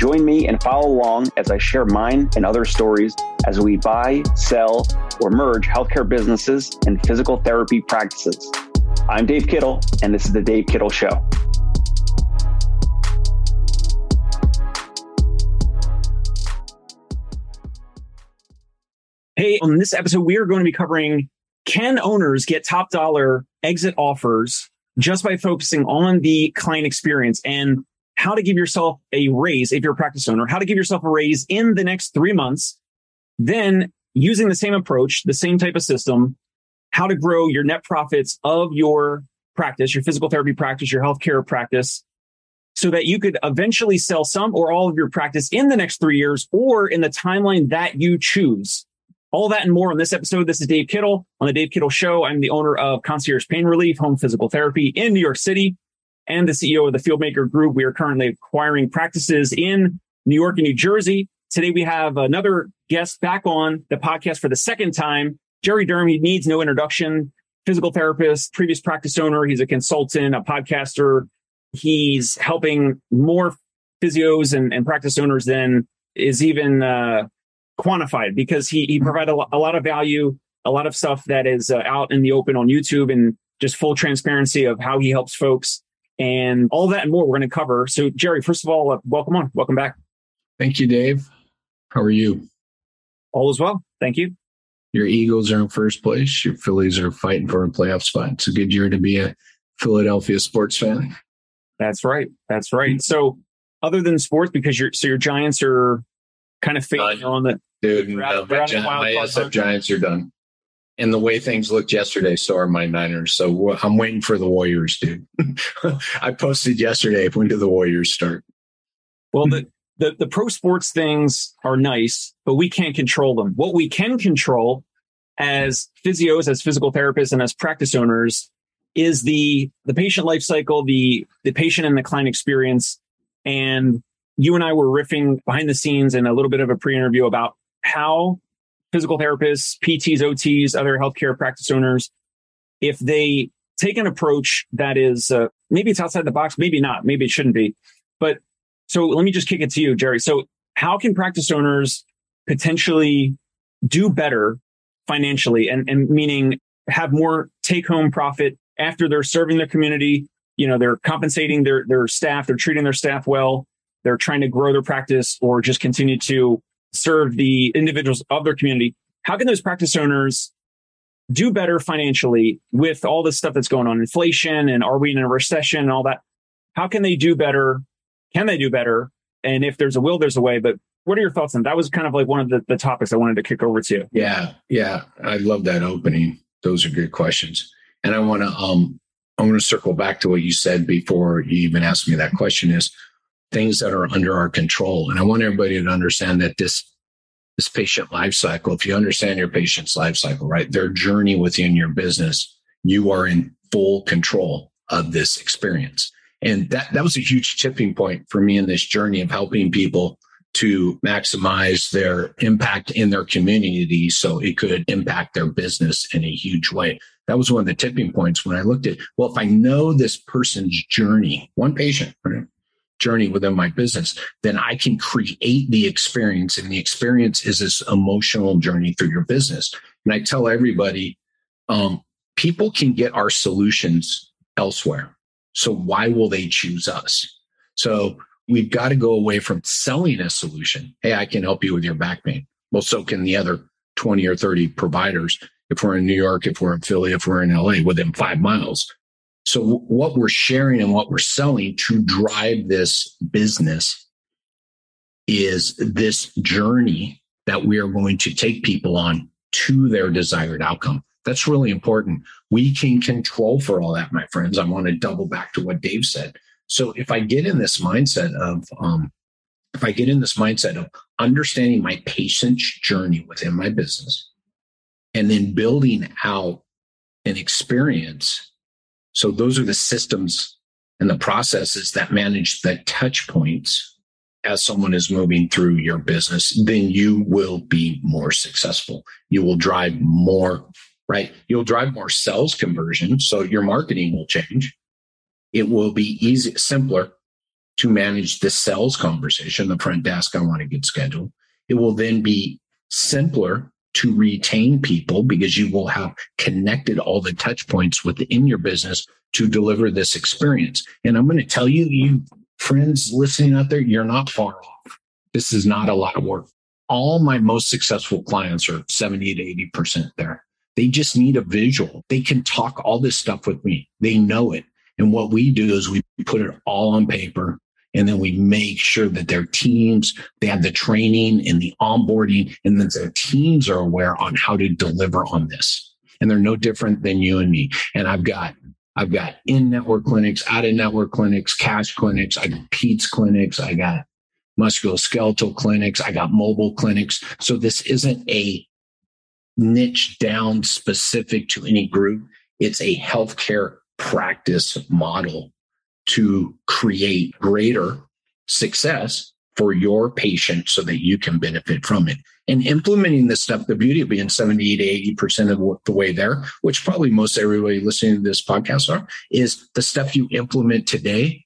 Join me and follow along as I share mine and other stories as we buy, sell, or merge healthcare businesses and physical therapy practices. I'm Dave Kittle, and this is The Dave Kittle Show. Hey, on this episode, we are going to be covering can owners get top dollar exit offers just by focusing on the client experience? And how to give yourself a raise if you're a practice owner, how to give yourself a raise in the next three months. Then using the same approach, the same type of system, how to grow your net profits of your practice, your physical therapy practice, your healthcare practice, so that you could eventually sell some or all of your practice in the next three years or in the timeline that you choose. All that and more on this episode. This is Dave Kittle on the Dave Kittle Show. I'm the owner of Concierge Pain Relief, Home Physical Therapy in New York City and the CEO of the Fieldmaker Group. We are currently acquiring practices in New York and New Jersey. Today we have another guest back on the podcast for the second time. Jerry Durham, he needs no introduction. Physical therapist, previous practice owner. He's a consultant, a podcaster. He's helping more physios and, and practice owners than is even uh, quantified because he, he provided a lot of value, a lot of stuff that is uh, out in the open on YouTube and just full transparency of how he helps folks and all that and more we're going to cover. So, Jerry, first of all, uh, welcome on. Welcome back. Thank you, Dave. How are you? All is well. Thank you. Your Eagles are in first place. Your Phillies are fighting for a playoff spot. It's a good year to be a Philadelphia sports fan. That's right. That's right. So, other than sports, because your so your Giants are kind of fading on the dude. No, my, my SF Giants are done and the way things looked yesterday, so are my Niners. So I'm waiting for the Warriors, dude. I posted yesterday. When do the Warriors start? Well, the, the the pro sports things are nice, but we can't control them. What we can control as physios, as physical therapists, and as practice owners is the the patient life cycle, the the patient and the client experience. And you and I were riffing behind the scenes and a little bit of a pre-interview about how physical therapists, PTs, OTs, other healthcare practice owners, if they take an approach that is uh, maybe it's outside the box, maybe not, maybe it shouldn't be. But so let me just kick it to you, Jerry. So how can practice owners potentially do better financially and, and meaning have more take home profit after they're serving their community? You know, they're compensating their, their staff, they're treating their staff well, they're trying to grow their practice or just continue to serve the individuals of their community. How can those practice owners do better financially with all this stuff that's going on, inflation and are we in a recession and all that? How can they do better? Can they do better? And if there's a will, there's a way. But what are your thoughts on that? Was kind of like one of the, the topics I wanted to kick over to. Yeah, yeah, I love that opening. Those are good questions, and I want to um I want to circle back to what you said before you even asked me that question. Is things that are under our control. And I want everybody to understand that this this patient life cycle, if you understand your patient's life cycle, right, their journey within your business, you are in full control of this experience. And that, that was a huge tipping point for me in this journey of helping people to maximize their impact in their community so it could impact their business in a huge way. That was one of the tipping points when I looked at, well, if I know this person's journey, one patient, right, journey within my business, then I can create the experience. And the experience is this emotional journey through your business. And I tell everybody, um, people can get our solutions elsewhere. So why will they choose us? So we've got to go away from selling a solution. Hey, I can help you with your back pain. Well, so can the other 20 or 30 providers. If we're in New York, if we're in Philly, if we're in LA within five miles, so what we're sharing and what we're selling to drive this business is this journey that we are going to take people on to their desired outcome. That's really important. We can control for all that, my friends. I want to double back to what Dave said. So if I get in this mindset of, um, if I get in this mindset of understanding my patient's journey within my business and then building out an experience. So those are the systems and the processes that manage the touch points as someone is moving through your business, then you will be more successful. You will drive more, right? You'll drive more sales conversion. So your marketing will change. It will be easy, simpler to manage the sales conversation, the front desk. I want to get scheduled. It will then be simpler to retain people because you will have connected all the touch points within your business to deliver this experience. And I'm going to tell you, you friends listening out there, you're not far off. This is not a lot of work. All my most successful clients are 70 to 80% there. They just need a visual. They can talk all this stuff with me. They know it. And what we do is we put it all on paper and then we make sure that their teams, they have the training and the onboarding and that their teams are aware on how to deliver on this. And they're no different than you and me. And I've got I've got in network clinics, out of network clinics, cash clinics. I got PEDS clinics. I got musculoskeletal clinics. I got mobile clinics. So this isn't a niche down specific to any group. It's a healthcare practice model to create greater success for your patient so that you can benefit from it. And implementing this stuff, the beauty of being 70 to 80% of the way there, which probably most everybody listening to this podcast are, is the stuff you implement today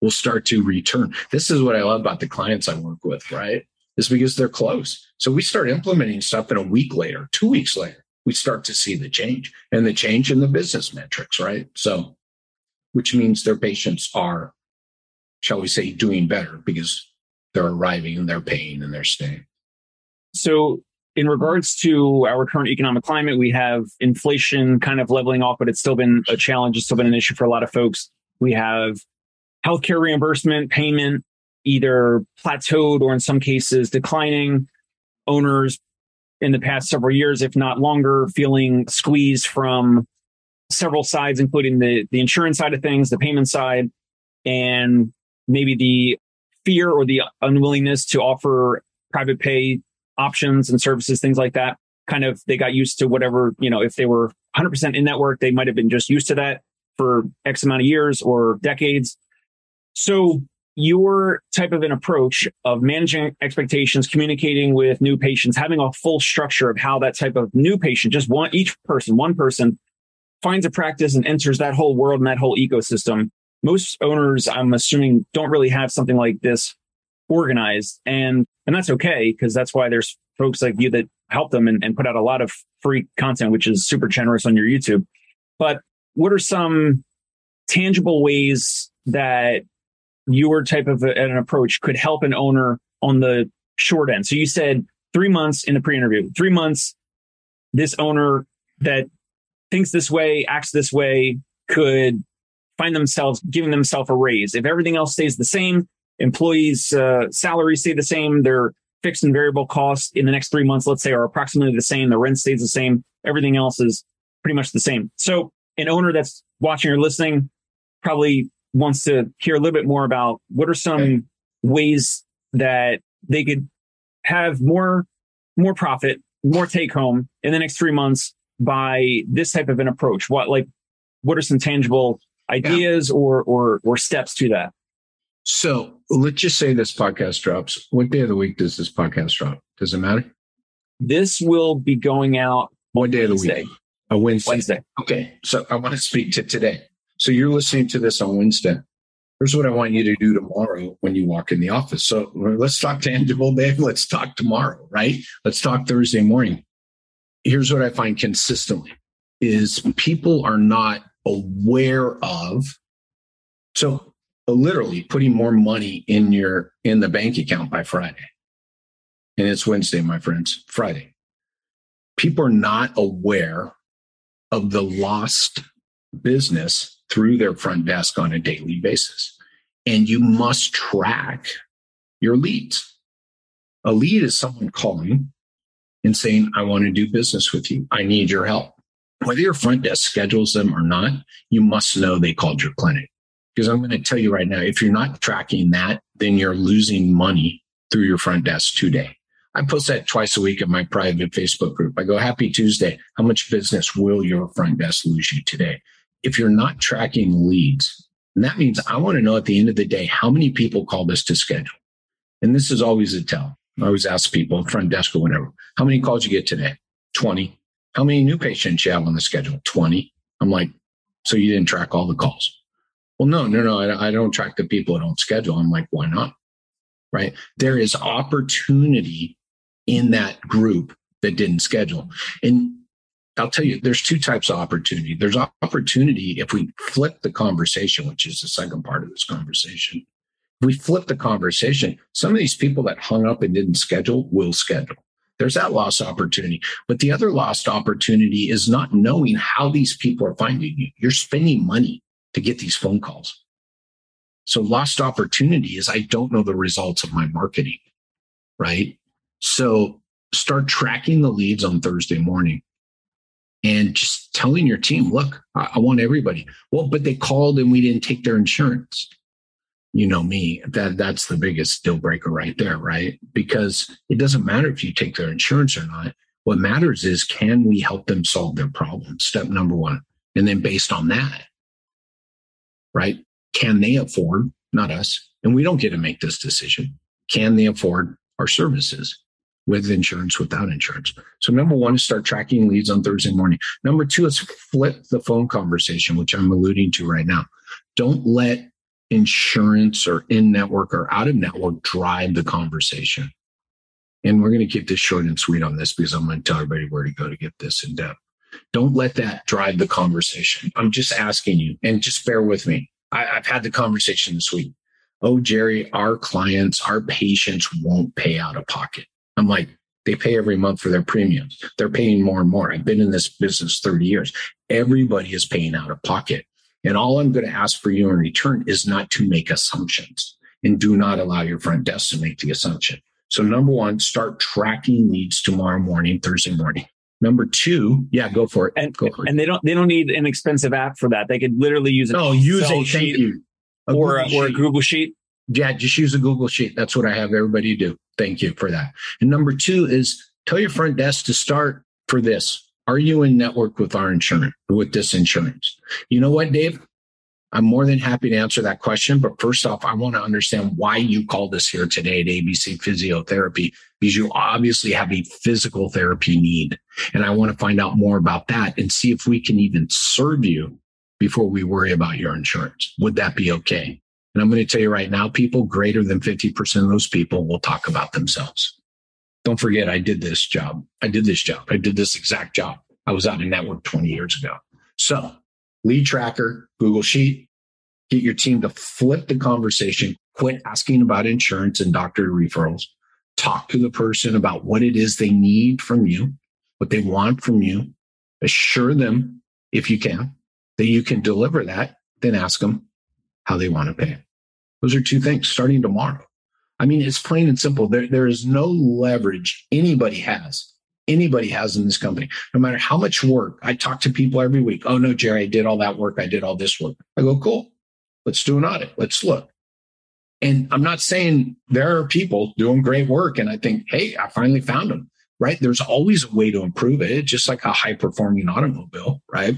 will start to return. This is what I love about the clients I work with, right? Is because they're close. So we start implementing stuff and a week later, two weeks later, we start to see the change and the change in the business metrics, right? So which means their patients are, shall we say, doing better because they're arriving and they're paying and they're staying. So, in regards to our current economic climate, we have inflation kind of leveling off, but it's still been a challenge. It's still been an issue for a lot of folks. We have healthcare reimbursement payment either plateaued or in some cases declining. Owners in the past several years, if not longer, feeling squeezed from several sides, including the, the insurance side of things, the payment side, and maybe the fear or the unwillingness to offer private pay options and services, things like that. Kind of, they got used to whatever, you know, if they were 100% in network, they might have been just used to that for X amount of years or decades. So your type of an approach of managing expectations, communicating with new patients, having a full structure of how that type of new patient, just one, each person, one person finds a practice and enters that whole world and that whole ecosystem. Most owners, I'm assuming, don't really have something like this organized. And, and that's okay because that's why there's folks like you that help them and, and put out a lot of free content, which is super generous on your YouTube. But what are some tangible ways that your type of a, an approach could help an owner on the short end? So you said three months in the pre-interview, three months, this owner that thinks this way, acts this way, could find themselves giving themselves a raise. If everything else stays the same, employees' uh, salaries stay the same, their fixed and variable costs in the next three months, let's say, are approximately the same. The rent stays the same. Everything else is pretty much the same. So an owner that's watching or listening probably wants to hear a little bit more about what are some okay. ways that they could have more more profit, more take home in the next three months by this type of an approach? What like what are some tangible ideas yeah. or or or steps to that? So let's just say this podcast drops. What day of the week does this podcast drop? Does it matter? This will be going out. What day Wednesday. of the week? A Wednesday. Wednesday. Okay. So I want to speak to today. So you're listening to this on Wednesday. Here's what I want you to do tomorrow when you walk in the office. So let's talk tangible, Dave. Let's talk tomorrow, right? Let's talk Thursday morning here's what I find consistently is people are not aware of so literally putting more money in your in the bank account by Friday. And it's Wednesday, my friends, Friday. People are not aware of the lost business through their front desk on a daily basis. And you must track your leads. A lead is someone calling and saying, I want to do business with you. I need your help. Whether your front desk schedules them or not, you must know they called your clinic. Because I'm going to tell you right now, if you're not tracking that, then you're losing money through your front desk today. I post that twice a week in my private Facebook group. I go, Happy Tuesday. How much business will your front desk lose you today? If you're not tracking leads, and that means I want to know at the end of the day how many people called us to schedule. And this is always a tell. I always ask people, front desk or whatever, how many calls you get today? 20. How many new patients you have on the schedule? 20. I'm like, so you didn't track all the calls? Well, no, no, no. I, I don't track the people that don't schedule. I'm like, why not? Right. There is opportunity in that group that didn't schedule. And I'll tell you, there's two types of opportunity. There's opportunity if we flip the conversation, which is the second part of this conversation. We flip the conversation, some of these people that hung up and didn't schedule will schedule. There's that lost opportunity. But the other lost opportunity is not knowing how these people are finding you. You're spending money to get these phone calls. So lost opportunity is I don't know the results of my marketing, right? So start tracking the leads on Thursday morning and just telling your team, look, I want everybody. Well, but they called and we didn't take their insurance. You know me, that that's the biggest deal breaker right there, right? Because it doesn't matter if you take their insurance or not. What matters is can we help them solve their problem? Step number one. And then based on that, right? Can they afford, not us, and we don't get to make this decision. Can they afford our services? with insurance, without insurance. So number one is start tracking leads on Thursday morning. Number two is flip the phone conversation, which I'm alluding to right now. Don't let insurance or in network or out of network drive the conversation. And we're going to keep this short and sweet on this because I'm going to tell everybody where to go to get this in depth. Don't let that drive the conversation. I'm just asking you, and just bear with me. I, have had the conversation this week. Oh, Jerry, our clients, our patients won't pay out of pocket. I'm like, they pay every month for their premiums. They're paying more and more. I've been in this business 30 years. Everybody is paying out of pocket. And all I'm going to ask for you in return is not to make assumptions and do not allow your front desk to make the assumption. So number one, start tracking leads tomorrow morning, Thursday morning. Number two, yeah, go for it. And, go for it. and they don't they don't need an expensive app for that. They could literally use a no, use a thank you. A or, a, or a Google sheet. Yeah, just use a Google sheet. That's what I have everybody do. Thank you for that. And number two is tell your front desk to start for this. Are you in network with our insurance, with this insurance? You know what, Dave? I'm more than happy to answer that question. But first off, I want to understand why you called us here today at ABC Physiotherapy, because you obviously have a physical therapy need. And I want to find out more about that and see if we can even serve you before we worry about your insurance. Would that be okay? And I'm going to tell you right now, people greater than 50% of those people will talk about themselves. Don't forget, I did this job. I did this job. I did this exact job. I was out in network 20 years ago. So lead tracker, Google Sheet, get your team to flip the conversation, quit asking about insurance and doctor referrals, talk to the person about what it is they need from you, what they want from you, assure them, if you can, that you can deliver that, then ask them how they want to pay. Those are two things starting tomorrow. I mean, it's plain and simple. There, there is no leverage anybody has, anybody has in this company, no matter how much work. I talk to people every week. Oh, no, Jerry, I did all that work. I did all this work. I go, cool. Let's do an audit. Let's look. And I'm not saying there are people doing great work. And I think, hey, I finally found them, right? There's always a way to improve it, just like a high performing automobile, right?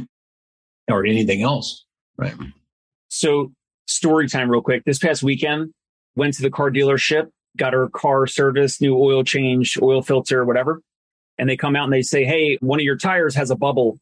Or anything else, right? So story time real quick. This past weekend, went to the car dealership, got her car serviced, new oil change, oil filter, whatever. And they come out and they say, Hey, one of your tires has a bubble.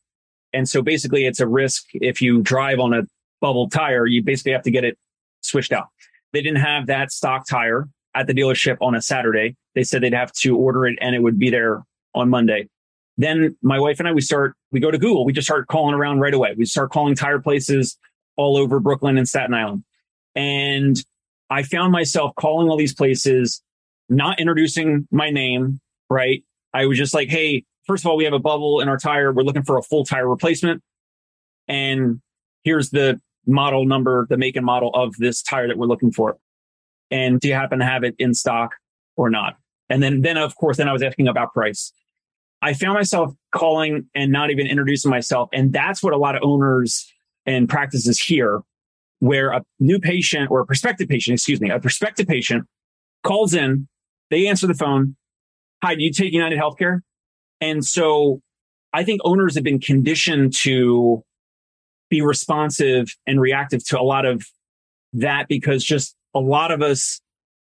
And so basically it's a risk if you drive on a bubble tire, you basically have to get it switched out. They didn't have that stock tire at the dealership on a Saturday. They said they'd have to order it and it would be there on Monday. Then my wife and I, we start, we go to Google. We just start calling around right away. We start calling tire places all over Brooklyn and Staten Island. And I found myself calling all these places, not introducing my name, right? I was just like, Hey, first of all, we have a bubble in our tire. We're looking for a full tire replacement. And here's the model number, the make and model of this tire that we're looking for. And do you happen to have it in stock or not? And then, then of course, then I was asking about price. I found myself calling and not even introducing myself. And that's what a lot of owners and practices here where a new patient or a prospective patient, excuse me, a prospective patient calls in, they answer the phone. hi, do you take United Healthcare? And so I think owners have been conditioned to be responsive and reactive to a lot of that because just a lot of us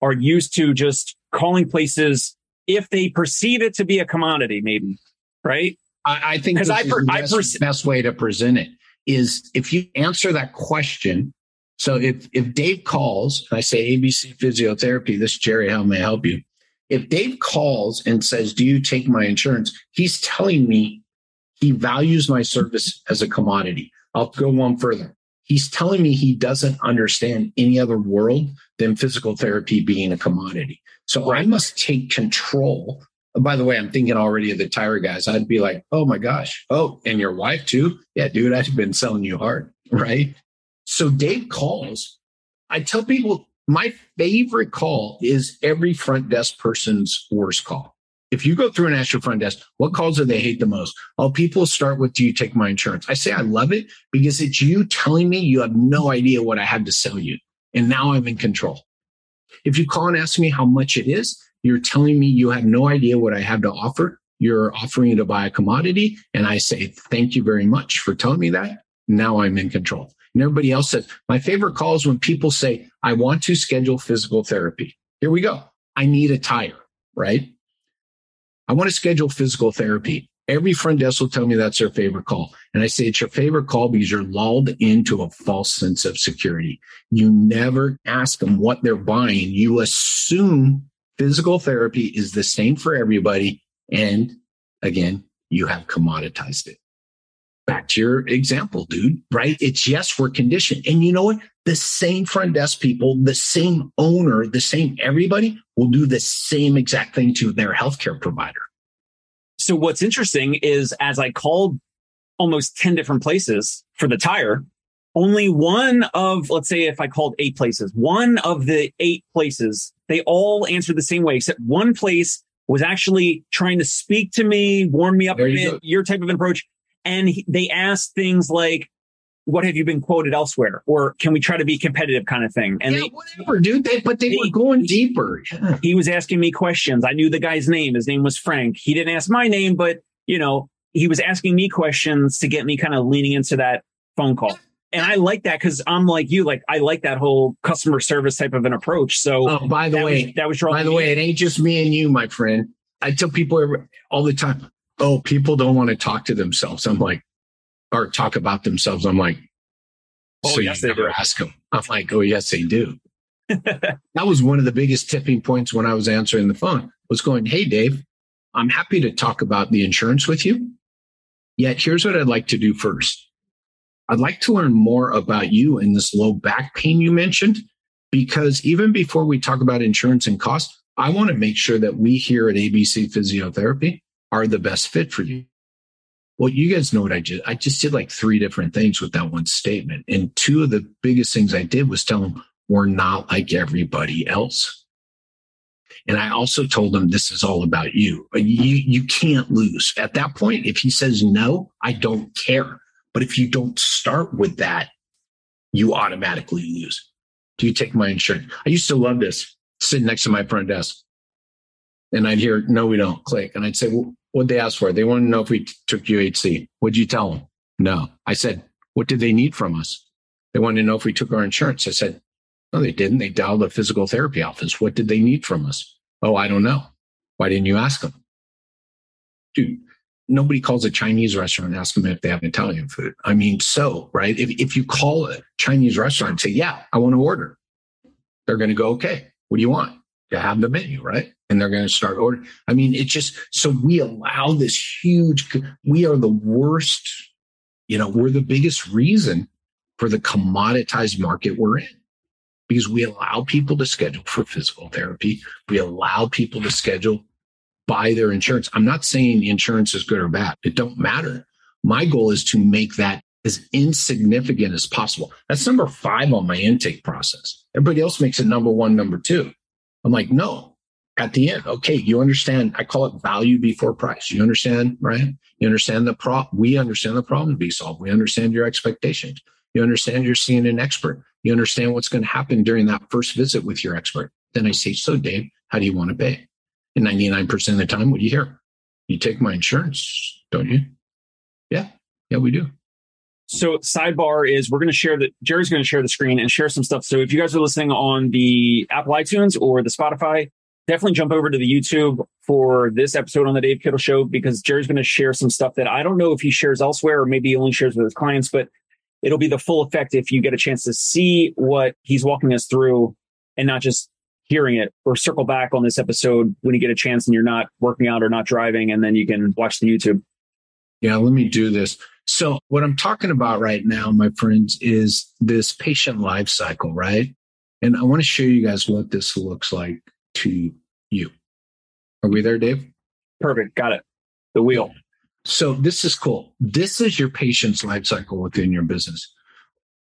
are used to just calling places if they perceive it to be a commodity, maybe, right? I, I think because I, per, the I best, perce- best way to present it is if you answer that question. So if if Dave calls and I say ABC physiotherapy, this is Jerry, how may I help you? If Dave calls and says, Do you take my insurance? He's telling me he values my service as a commodity. I'll go one further. He's telling me he doesn't understand any other world than physical therapy being a commodity. So I must take control. By the way, I'm thinking already of the tire guys. I'd be like, oh my gosh. Oh, and your wife too? Yeah, dude, I've been selling you hard. Right. So Dave calls. I tell people my favorite call is every front desk person's worst call. If you go through an actual front desk, what calls do they hate the most? Oh, people start with, do you take my insurance? I say, I love it because it's you telling me you have no idea what I have to sell you. And now I'm in control. If you call and ask me how much it is, you're telling me you have no idea what I have to offer. You're offering to buy a commodity. And I say, thank you very much for telling me that. Now I'm in control. And everybody else says, my favorite call is when people say, I want to schedule physical therapy. Here we go. I need a tire, right? I want to schedule physical therapy. Every front desk will tell me that's their favorite call. And I say it's your favorite call because you're lulled into a false sense of security. You never ask them what they're buying. You assume physical therapy is the same for everybody. And again, you have commoditized it. Back to your example, dude, right? It's yes, we're conditioned. And you know what? The same front desk people, the same owner, the same everybody will do the same exact thing to their healthcare provider. So what's interesting is as I called almost 10 different places for the tire, only one of, let's say if I called eight places, one of the eight places, they all answered the same way, except one place was actually trying to speak to me, warm me up There a you bit, go. your type of approach. And he, they asked things like, what have you been quoted elsewhere? Or can we try to be competitive kind of thing? And yeah, they, whatever, dude. They, but they They- were going deeper. Yeah. he was asking me questions. I knew the guy's name. His name was Frank. He didn't ask my name, but you know, he was asking me questions to get me kind of leaning into that phone call. And I like that because I'm like you, like I like that whole customer service type of an approach. So Oh, by the way, was, that was By the way, it ain't just me and you, my friend. I tell people all the time, oh, people don't want to talk to themselves. I'm like, or talk about themselves. I'm like, Oh, so yes, you they never do. ask them. I'm like, oh, yes, they do. that was one of the biggest tipping points when I was answering the phone was going, Hey, Dave, I'm happy to talk about the insurance with you. Yet here's what I'd like to do first. I'd like to learn more about you and this low back pain you mentioned, because even before we talk about insurance and cost, I want to make sure that we here at ABC Physiotherapy are the best fit for you. Well, you guys know what I did. I just did like three different things with that one statement. And two of the biggest things I did was tell them we're not like everybody else. And I also told him this is all about you. You, you can't lose. At that point, if he says no, I don't care. But if you don't start with that, you automatically lose. Do you take my insurance? I used to love this sitting next to my front desk. And I'd hear, no, we don't click. And I'd say, well, what'd they ask for? They want to know if we t- took UHC. What'd you tell them? No. I said, what did they need from us? They wanted to know if we took our insurance. I said, no, they didn't. They dialed the physical therapy office. What did they need from us? Oh, I don't know. Why didn't you ask them? Dude, nobody calls a Chinese restaurant and asks them if they have Italian food. I mean, so, right? If, if you call a Chinese restaurant and say, yeah, I want to order, they're going to go, okay, what do you want? To have the menu, right? And they're going to start ordering. I mean, it's just so we allow this huge, we are the worst, you know, we're the biggest reason for the commoditized market we're in because we allow people to schedule for physical therapy. We allow people to schedule by their insurance. I'm not saying insurance is good or bad. It don't matter. My goal is to make that as insignificant as possible. That's number five on my intake process. Everybody else makes it number one, number two. I'm like, no, at the end, okay, you understand. I call it value before price. You understand, right? You understand the pro. We understand the problem to be solved. We understand your expectations. You understand you're seeing an expert. You understand what's going to happen during that first visit with your expert. Then I say, so Dave, how do you want to pay? And 99% of the time, what do you hear? You take my insurance, don't you? Yeah. Yeah, we do. So sidebar is we're going to share that Jerry's going to share the screen and share some stuff. So if you guys are listening on the Apple iTunes or the Spotify, definitely jump over to the YouTube for this episode on the Dave Kittle Show because Jerry's going to share some stuff that I don't know if he shares elsewhere or maybe he only shares with his clients, but it'll be the full effect if you get a chance to see what he's walking us through and not just hearing it or circle back on this episode when you get a chance and you're not working out or not driving and then you can watch the YouTube. Yeah, let me do this. So, what I'm talking about right now, my friends, is this patient life cycle, right? And I want to show you guys what this looks like to you. Are we there, Dave? Perfect. Got it. The wheel. So, this is cool. This is your patient's life cycle within your business,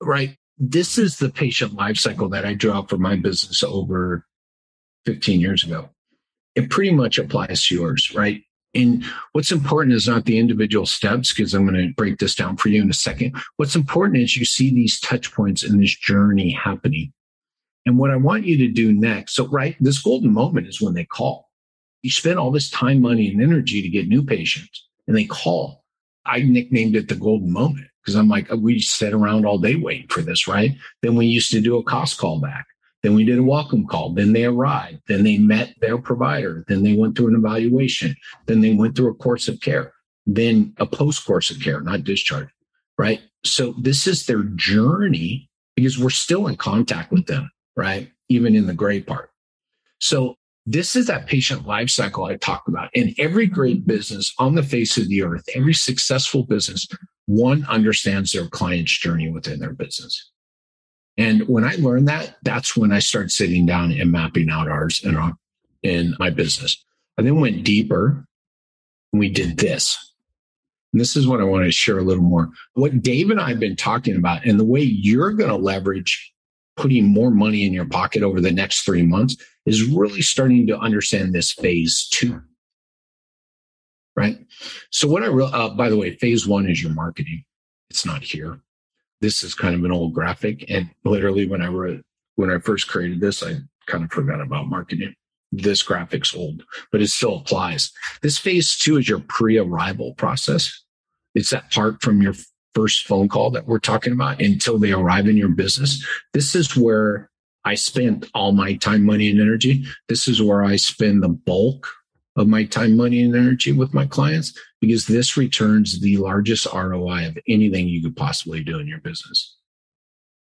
right? This is the patient life cycle that I drew out for my business over 15 years ago. It pretty much applies to yours, right? And what's important is not the individual steps, because I'm going to break this down for you in a second. What's important is you see these touch points in this journey happening. And what I want you to do next, so right, this golden moment is when they call. You spend all this time, money, and energy to get new patients, and they call. I nicknamed it the golden moment because I'm like, we sat around all day waiting for this, right? Then we used to do a cost call back. Then we did a welcome call. Then they arrived. Then they met their provider. Then they went through an evaluation. Then they went through a course of care. Then a post course of care, not discharge, right? So this is their journey because we're still in contact with them, right? Even in the gray part. So this is that patient life cycle I talked about. In every great business on the face of the earth, every successful business, one understands their client's journey within their business. And when I learned that, that's when I started sitting down and mapping out ours in, our, in my business. I then went deeper and we did this. And this is what I want to share a little more. What Dave and I have been talking about and the way you're going to leverage putting more money in your pocket over the next three months is really starting to understand this phase two. Right. So what I, re- uh, by the way, phase one is your marketing. It's not here this is kind of an old graphic. And literally when I wrote, when I first created this, I kind of forgot about marketing. This graphic's old, but it still applies. This phase two is your pre-arrival process. It's that part from your first phone call that we're talking about until they arrive in your business. This is where I spent all my time, money, and energy. This is where I spend the bulk of my time, money, and energy with my clients because this returns the largest ROI of anything you could possibly do in your business.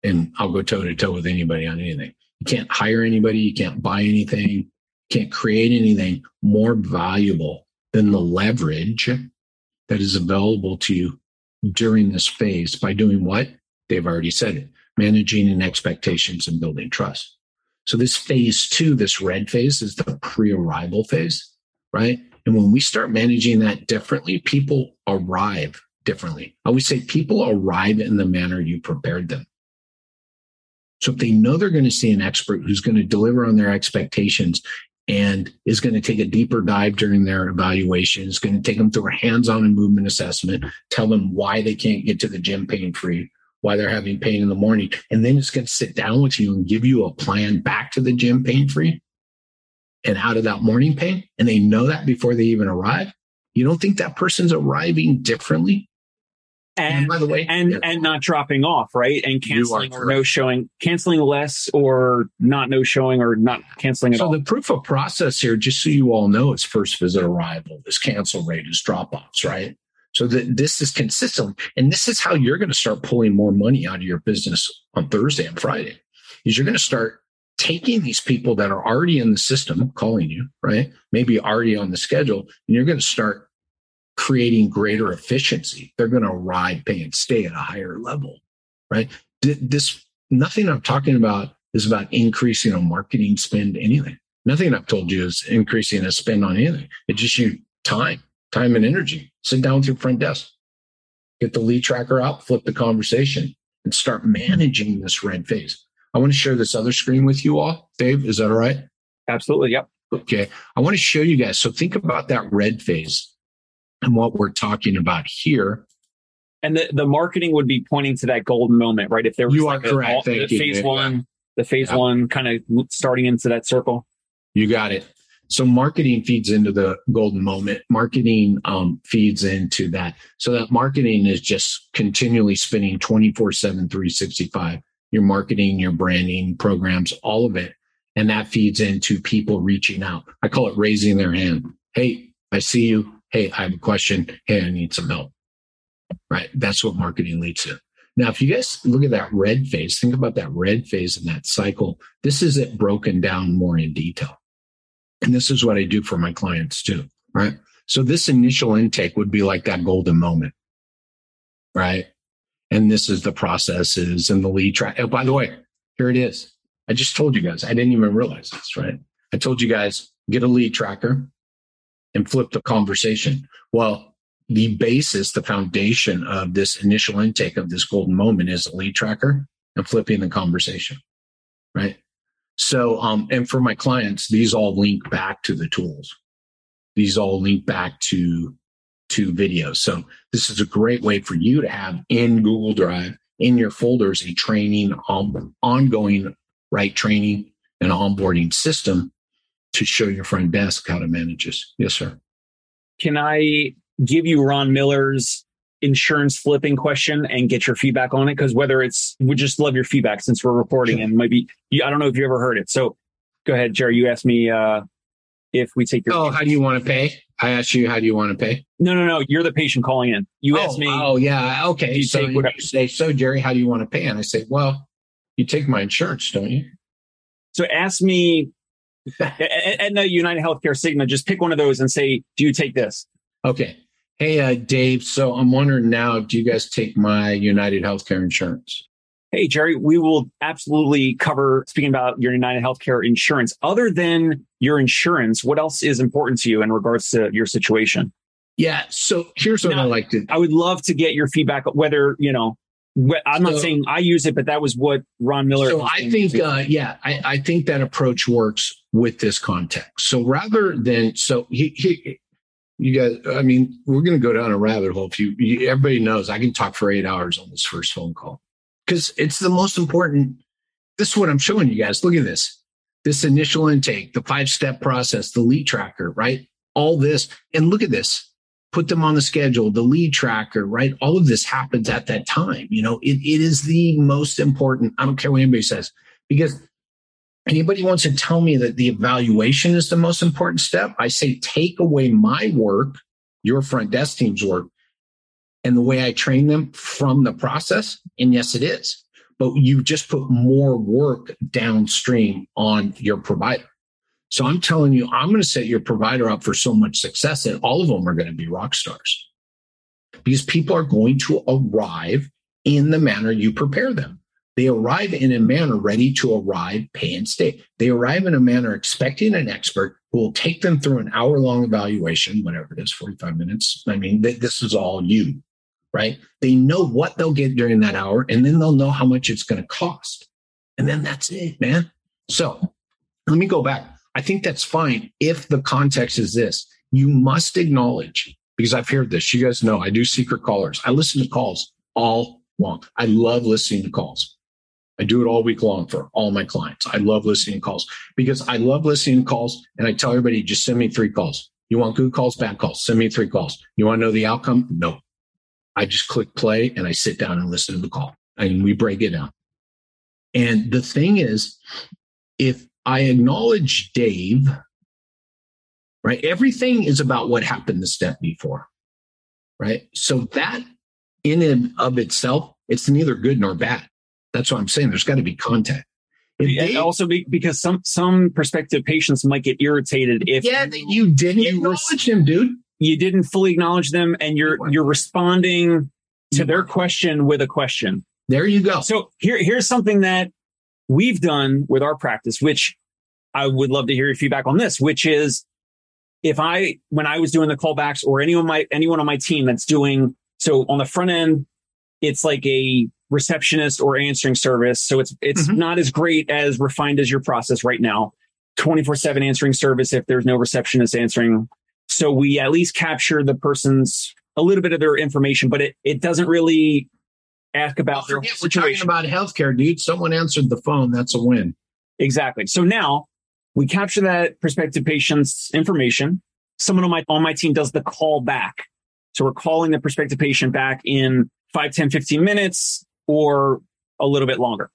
And I'll go toe to toe with anybody on anything. You can't hire anybody, you can't buy anything, you can't create anything more valuable than the leverage that is available to you during this phase by doing what? They've already said it managing and expectations and building trust. So, this phase two, this red phase, is the pre arrival phase right? And when we start managing that differently, people arrive differently. I always say people arrive in the manner you prepared them. So if they know they're going to see an expert who's going to deliver on their expectations and is going to take a deeper dive during their evaluation, is going to take them through a hands-on and movement assessment, tell them why they can't get to the gym pain free, why they're having pain in the morning, and then it's going to sit down with you and give you a plan back to the gym pain free and out of that morning pain, and they know that before they even arrive, you don't think that person's arriving differently? And, and by the way, and yeah. and not dropping off, right? And canceling or no showing, canceling less or not no showing or not canceling at so all. So the proof of process here, just so you all know, is first visit arrival, is cancel rate, is drop offs, right? So that this is consistent, and this is how you're going to start pulling more money out of your business on Thursday and Friday. Is you're going to start taking these people that are already in the system calling you, right? Maybe already on the schedule, and you're going to start creating greater efficiency. They're going to ride, pay, and stay at a higher level, right? This nothing I'm talking about is about increasing a marketing spend, anything. Nothing I've told you is increasing a spend on anything. It's just you time, time and energy. Sit down with your front desk, get the lead tracker out, flip the conversation, and start managing this red phase. I want to share this other screen with you all. Dave, is that all right? Absolutely. Yep. Okay. I want to show you guys. So think about that red phase and what we're talking about here. And the, the marketing would be pointing to that golden moment, right? If there was you like are correct. A, Thank the phase one, the phase one kind of starting into that circle. You got it. So marketing feeds into the golden moment. Marketing um, feeds into that. So that marketing is just continually spinning 24 7, 365. Your marketing, your branding programs, all of it. And that feeds into people reaching out. I call it raising their hand. Hey, I see you. Hey, I have a question. Hey, I need some help. Right. That's what marketing leads to. Now, if you guys look at that red phase, think about that red phase in that cycle. This is it broken down more in detail. And this is what I do for my clients too, right? So this initial intake would be like that golden moment, right? And this is the processes and the lead track. Oh, by the way, here it is. I just told you guys, I didn't even realize this, right? I told you guys, get a lead tracker and flip the conversation. Well, the basis, the foundation of this initial intake of this golden moment is a lead tracker and flipping the conversation, right? So, um, and for my clients, these all link back to the tools. These all link back to, to videos. So this is a great way for you to have in Google Drive, in your folders, a training, um, ongoing, right? Training and onboarding system to show your friend desk how to manage this. Yes, sir. Can I give you Ron Miller's insurance flipping question and get your feedback on it because whether it's we just love your feedback since we're reporting and maybe I don't know if you ever heard it. So go ahead, Jerry. You asked me uh, if we take your. Oh, how do you want to pay? I asked you how do you want to pay? No, no, no. You're the patient calling in. You oh, asked me. Oh, yeah. Okay. You so you say, so Jerry, how do you want to pay? And I say, well, you take my insurance, don't you? So ask me at the United Healthcare Cigna, just pick one of those and say, do you take this? Okay. Hey, uh, Dave. So I'm wondering now, do you guys take my United Healthcare insurance? Hey, Jerry, we will absolutely cover speaking about your United Healthcare insurance. Other than your insurance, what else is important to you in regards to your situation? Yeah. So here's what now, I like to. I would love to get your feedback, whether, you know, I'm not saying I use it, but that was what Ron Miller. So I think, uh, yeah, I, I, think that approach works with this context. So rather than, so he, he, you guys, I mean, we're going to go down a rabbit hole. If you, you, everybody knows, I can talk for eight hours on this first phone call because it's the most important. This is what I'm showing you guys. Look at this, this initial intake, the five step process, the lead tracker, right? All this. And look at this, put them on the schedule, the lead tracker, right? All of this happens at that time. You know, it, it is the most important. I don't care what anybody says because anybody wants to tell me that the evaluation is the most important step, I say take away my work, your front desk team's work, and the way I train them from the process. And yes, it is. But you just put more work downstream on your provider. So I'm telling you, I'm going to set your provider up for so much success that all of them are going to be rock stars because people are going to arrive in the manner you prepare them. They arrive in a manner ready to arrive, pay, and stay. They arrive in a manner expecting an expert who will take them through an hour long evaluation, whatever it is, 45 minutes. I mean, th- this is all you, right? They know what they'll get during that hour, and then they'll know how much it's going to cost. And then that's it, man. So let me go back. I think that's fine if the context is this. You must acknowledge, because I've heard this. You guys know I do secret callers. I listen to calls all long. I love listening to calls. I do it all week long for all my clients. I love listening to calls because I love listening to calls and I tell everybody just send me three calls. You want good calls, bad calls, send me three calls. You want to know the outcome? No. I just click play and I sit down and listen to the call and we break it down. And the thing is, if I acknowledge Dave, right? Everything is about what happened the step before, right? So that in and of itself, it's neither good nor bad. That's what I'm saying. There's got to be contact. They, also be, because some some prospective patients might get irritated if yeah you didn't you acknowledge him, dude. You didn't fully acknowledge them, and you're you're responding to their question with a question. There you go. So here here's something that we've done with our practice, which I would love to hear your feedback on this, which is if I when I was doing the callbacks or anyone my anyone on my team that's doing so on the front end, it's like a receptionist or answering service. So it's it's mm-hmm. not as great as refined as your process right now. 24/7 answering service if there's no receptionist answering. So we at least capture the person's a little bit of their information, but it, it doesn't really ask about well, their situation. We're talking about healthcare, dude. Someone answered the phone. That's a win. Exactly. So now We capture that prospective patient's information. Someone on my, on my team does the call back. So we're calling the prospective patient back in 5, 10, 15 minutes or a little bit longer.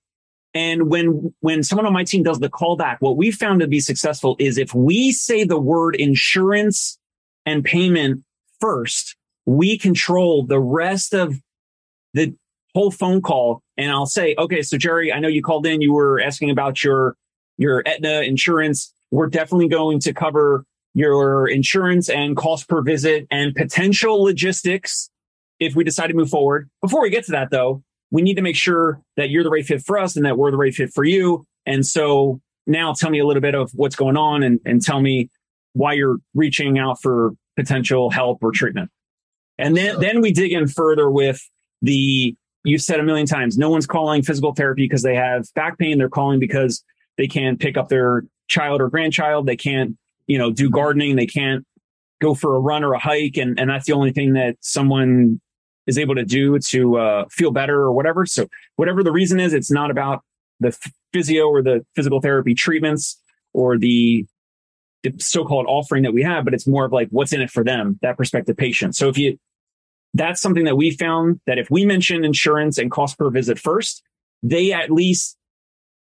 And when, when someone on my team does the call back, what we found to be successful is if we say the word insurance and payment first, we control the rest of the whole phone call. And I'll say, okay, so Jerry, I know you called in. You were asking about your, your Aetna insurance. We're definitely going to cover your insurance and cost per visit and potential logistics if we decide to move forward. Before we get to that though, we need to make sure that you're the right fit for us and that we're the right fit for you. And so now tell me a little bit of what's going on and, and tell me why you're reaching out for potential help or treatment. And then, then we dig in further with the, you've said a million times, no one's calling physical therapy because they have back pain. They're calling because they can't pick up their child or grandchild. They can't, you know, do gardening. They can't go for a run or a hike. And, and that's the only thing that someone is able to do to uh, feel better or whatever. So whatever the reason is, it's not about the physio or the physical therapy treatments or the, the so-called offering that we have, but it's more of like what's in it for them, that prospective patient. So if you, that's something that we found that if we mention insurance and cost per visit first, they at least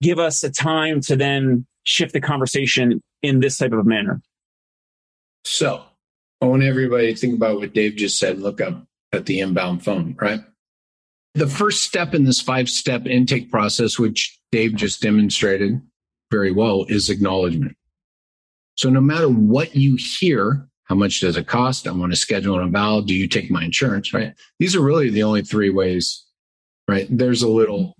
give us a time to then shift the conversation in this type of manner. So I want everybody to think about what Dave just said. Look up at the inbound phone, right? The first step in this five step intake process, which Dave just demonstrated very well, is acknowledgement. So no matter what you hear, how much does it cost? I want to schedule an eval. Do you take my insurance? Right. These are really the only three ways, right? There's a little,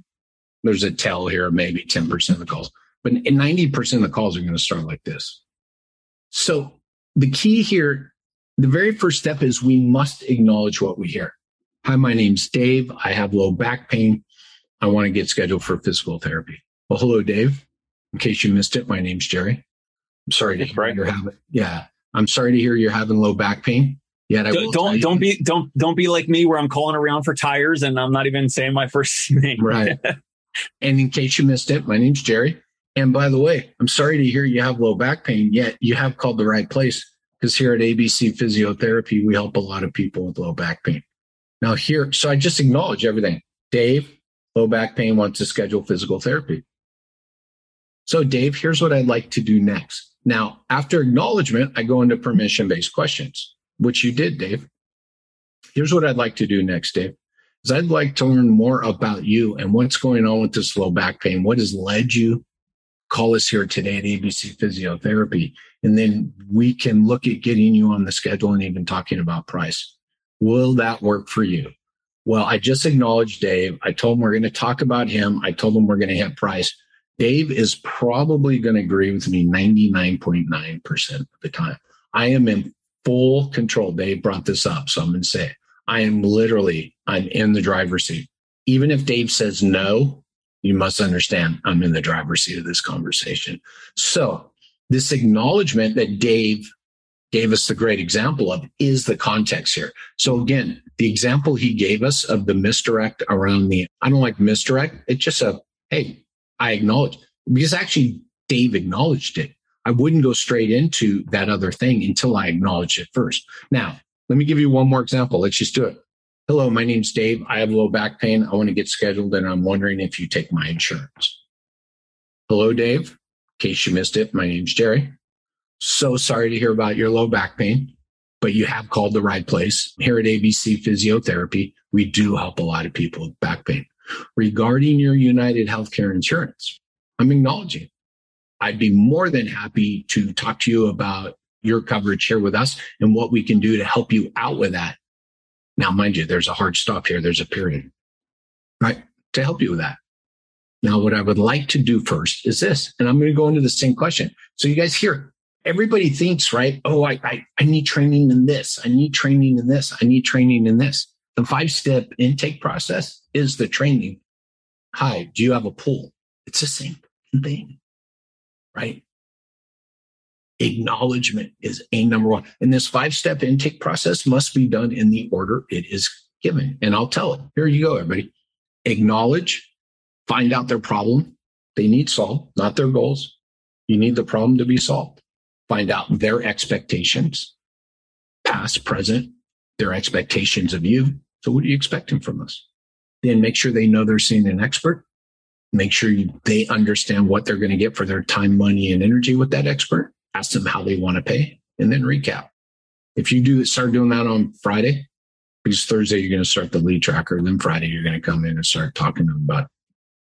there's a tell here, maybe 10% of the calls, but 90% of the calls are going to start like this. So the key here the very first step is we must acknowledge what we hear. Hi, my name's Dave. I have low back pain. I want to get scheduled for physical therapy. Well, hello, Dave. In case you missed it, my name's Jerry. I'm sorry to hear right. you're having, yeah, I'm sorry to hear you're having low back pain. Yeah, don't don't, don't be don't don't be like me where I'm calling around for tires and I'm not even saying my first name. Right. and in case you missed it, my name's Jerry. And by the way, I'm sorry to hear you have low back pain. Yet you have called the right place because here at ABC Physiotherapy, we help a lot of people with low back pain. Now, here, so I just acknowledge everything. Dave, low back pain, wants to schedule physical therapy. So, Dave, here's what I'd like to do next. Now, after acknowledgement, I go into permission based questions, which you did, Dave. Here's what I'd like to do next, Dave. Is I'd like to learn more about you and what's going on with this low back pain. What has led you? Call us here today at ABC Physiotherapy and then we can look at getting you on the schedule and even talking about price. Will that work for you? Well, I just acknowledged Dave. I told him we're going to talk about him. I told him we're going to hit price. Dave is probably going to agree with me 99.9% of the time. I am in full control. Dave brought this up. So I'm going to say, I am literally, I'm in the driver's seat. Even if Dave says no, you must understand I'm in the driver's seat of this conversation. So this acknowledgement that Dave gave us the great example of is the context here. So again, the example he gave us of the misdirect around the, I don't like misdirect. It's just a, hey, I acknowledge because actually Dave acknowledged it. I wouldn't go straight into that other thing until I acknowledge it first. Now, let me give you one more example. Let's just do it. Hello, my name's Dave. I have low back pain. I want to get scheduled and I'm wondering if you take my insurance. Hello, Dave In case you missed it, my name's Jerry. So sorry to hear about your low back pain, but you have called the right place. Here at ABC Physiotherapy, we do help a lot of people with back pain. Regarding your United Healthcare insurance, I'm acknowledging I'd be more than happy to talk to you about your coverage here with us and what we can do to help you out with that. Now, mind you, there's a hard stop here. There's a period, right? To help you with that. Now, what I would like to do first is this, and I'm going to go into the same question. So you guys hear, everybody thinks, right? Oh, I, I, I need training in this. I need training in this. I need training in this. The five step intake process is the training. Hi, do you have a pool? It's the same thing, right? Acknowledgement is a number one. And this five step intake process must be done in the order it is given. And I'll tell it. Here you go, everybody. Acknowledge, find out their problem they need solved, not their goals. You need the problem to be solved. Find out their expectations, past, present, their expectations of you. So what are you expecting from us? Then make sure they know they're seeing an expert. Make sure you, they understand what they're going to get for their time, money, and energy with that expert. Ask them how they want to pay and then recap. If you do start doing that on Friday, because Thursday you're going to start the lead tracker, then Friday you're going to come in and start talking to them about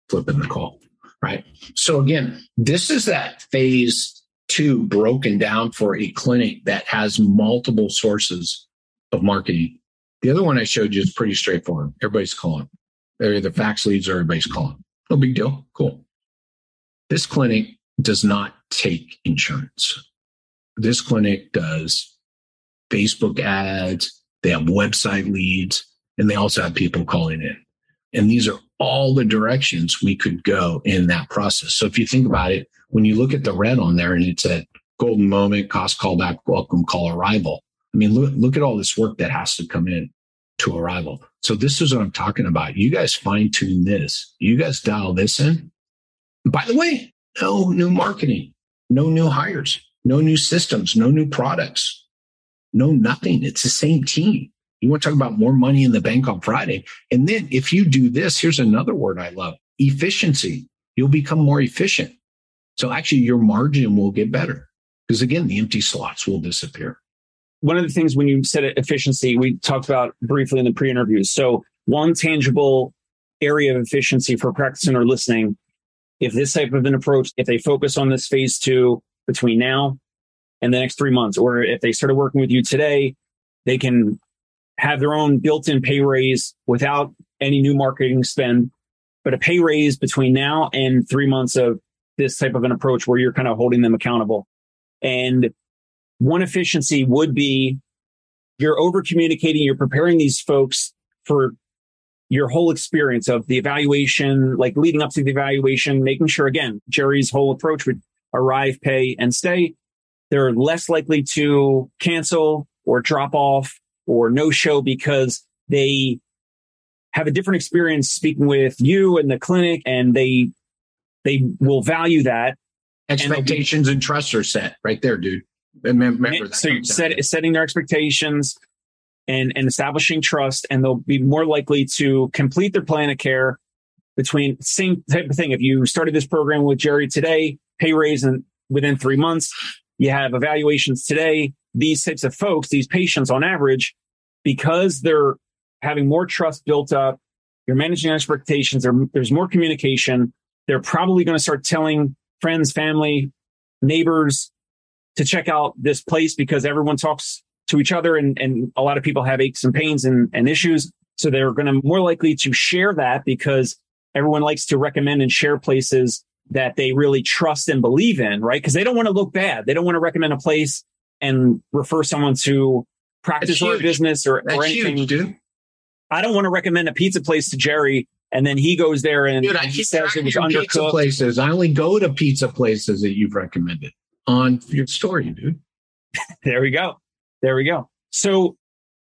flipping the call. Right. So again, this is that phase two broken down for a clinic that has multiple sources of marketing. The other one I showed you is pretty straightforward. Everybody's calling. They're either fax leads or everybody's calling. No big deal. Cool. This clinic does not take insurance. This clinic does Facebook ads. They have website leads and they also have people calling in. And these are all the directions we could go in that process. So if you think about it, when you look at the red on there and it's a golden moment, cost callback, welcome call arrival. I mean, look, look at all this work that has to come in to arrival. So this is what I'm talking about. You guys fine tune this. You guys dial this in. By the way, no new marketing, no new hires, no new systems, no new products, no nothing. It's the same team. You want to talk about more money in the bank on Friday. And then if you do this, here's another word I love efficiency. You'll become more efficient. So actually your margin will get better because again, the empty slots will disappear. One of the things when you said efficiency, we talked about briefly in the pre interviews. So one tangible area of efficiency for practicing or listening, if this type of an approach, if they focus on this phase two between now and the next three months, or if they started working with you today, they can have their own built-in pay raise without any new marketing spend, but a pay raise between now and three months of this type of an approach where you're kind of holding them accountable. And one efficiency would be you're over communicating, you're preparing these folks for your whole experience of the evaluation, like leading up to the evaluation, making sure again, Jerry's whole approach would arrive, pay and stay. They're less likely to cancel or drop off or no show because they have a different experience speaking with you and the clinic and they they will value that expectations and, and trust are set right there dude remember so set, setting their expectations and and establishing trust and they'll be more likely to complete their plan of care between same type of thing. If you started this program with jerry today pay raise and within three months you have evaluations today. These types of folks, these patients on average, because they're having more trust built up, you're managing expectations, there's more communication. They're probably going to start telling friends, family, neighbors to check out this place because everyone talks to each other and, and a lot of people have aches and pains and, and issues. So they're going to more likely to share that because everyone likes to recommend and share places that they really trust and believe in, right? Because they don't want to look bad. They don't want to recommend a place and refer someone to practice or business or, or anything. Huge, dude. I don't want to recommend a pizza place to Jerry and then he goes there and dude, he says it was undercooked. Pizza places. I only go to pizza places that you've recommended on your story, dude. there we go. There we go. So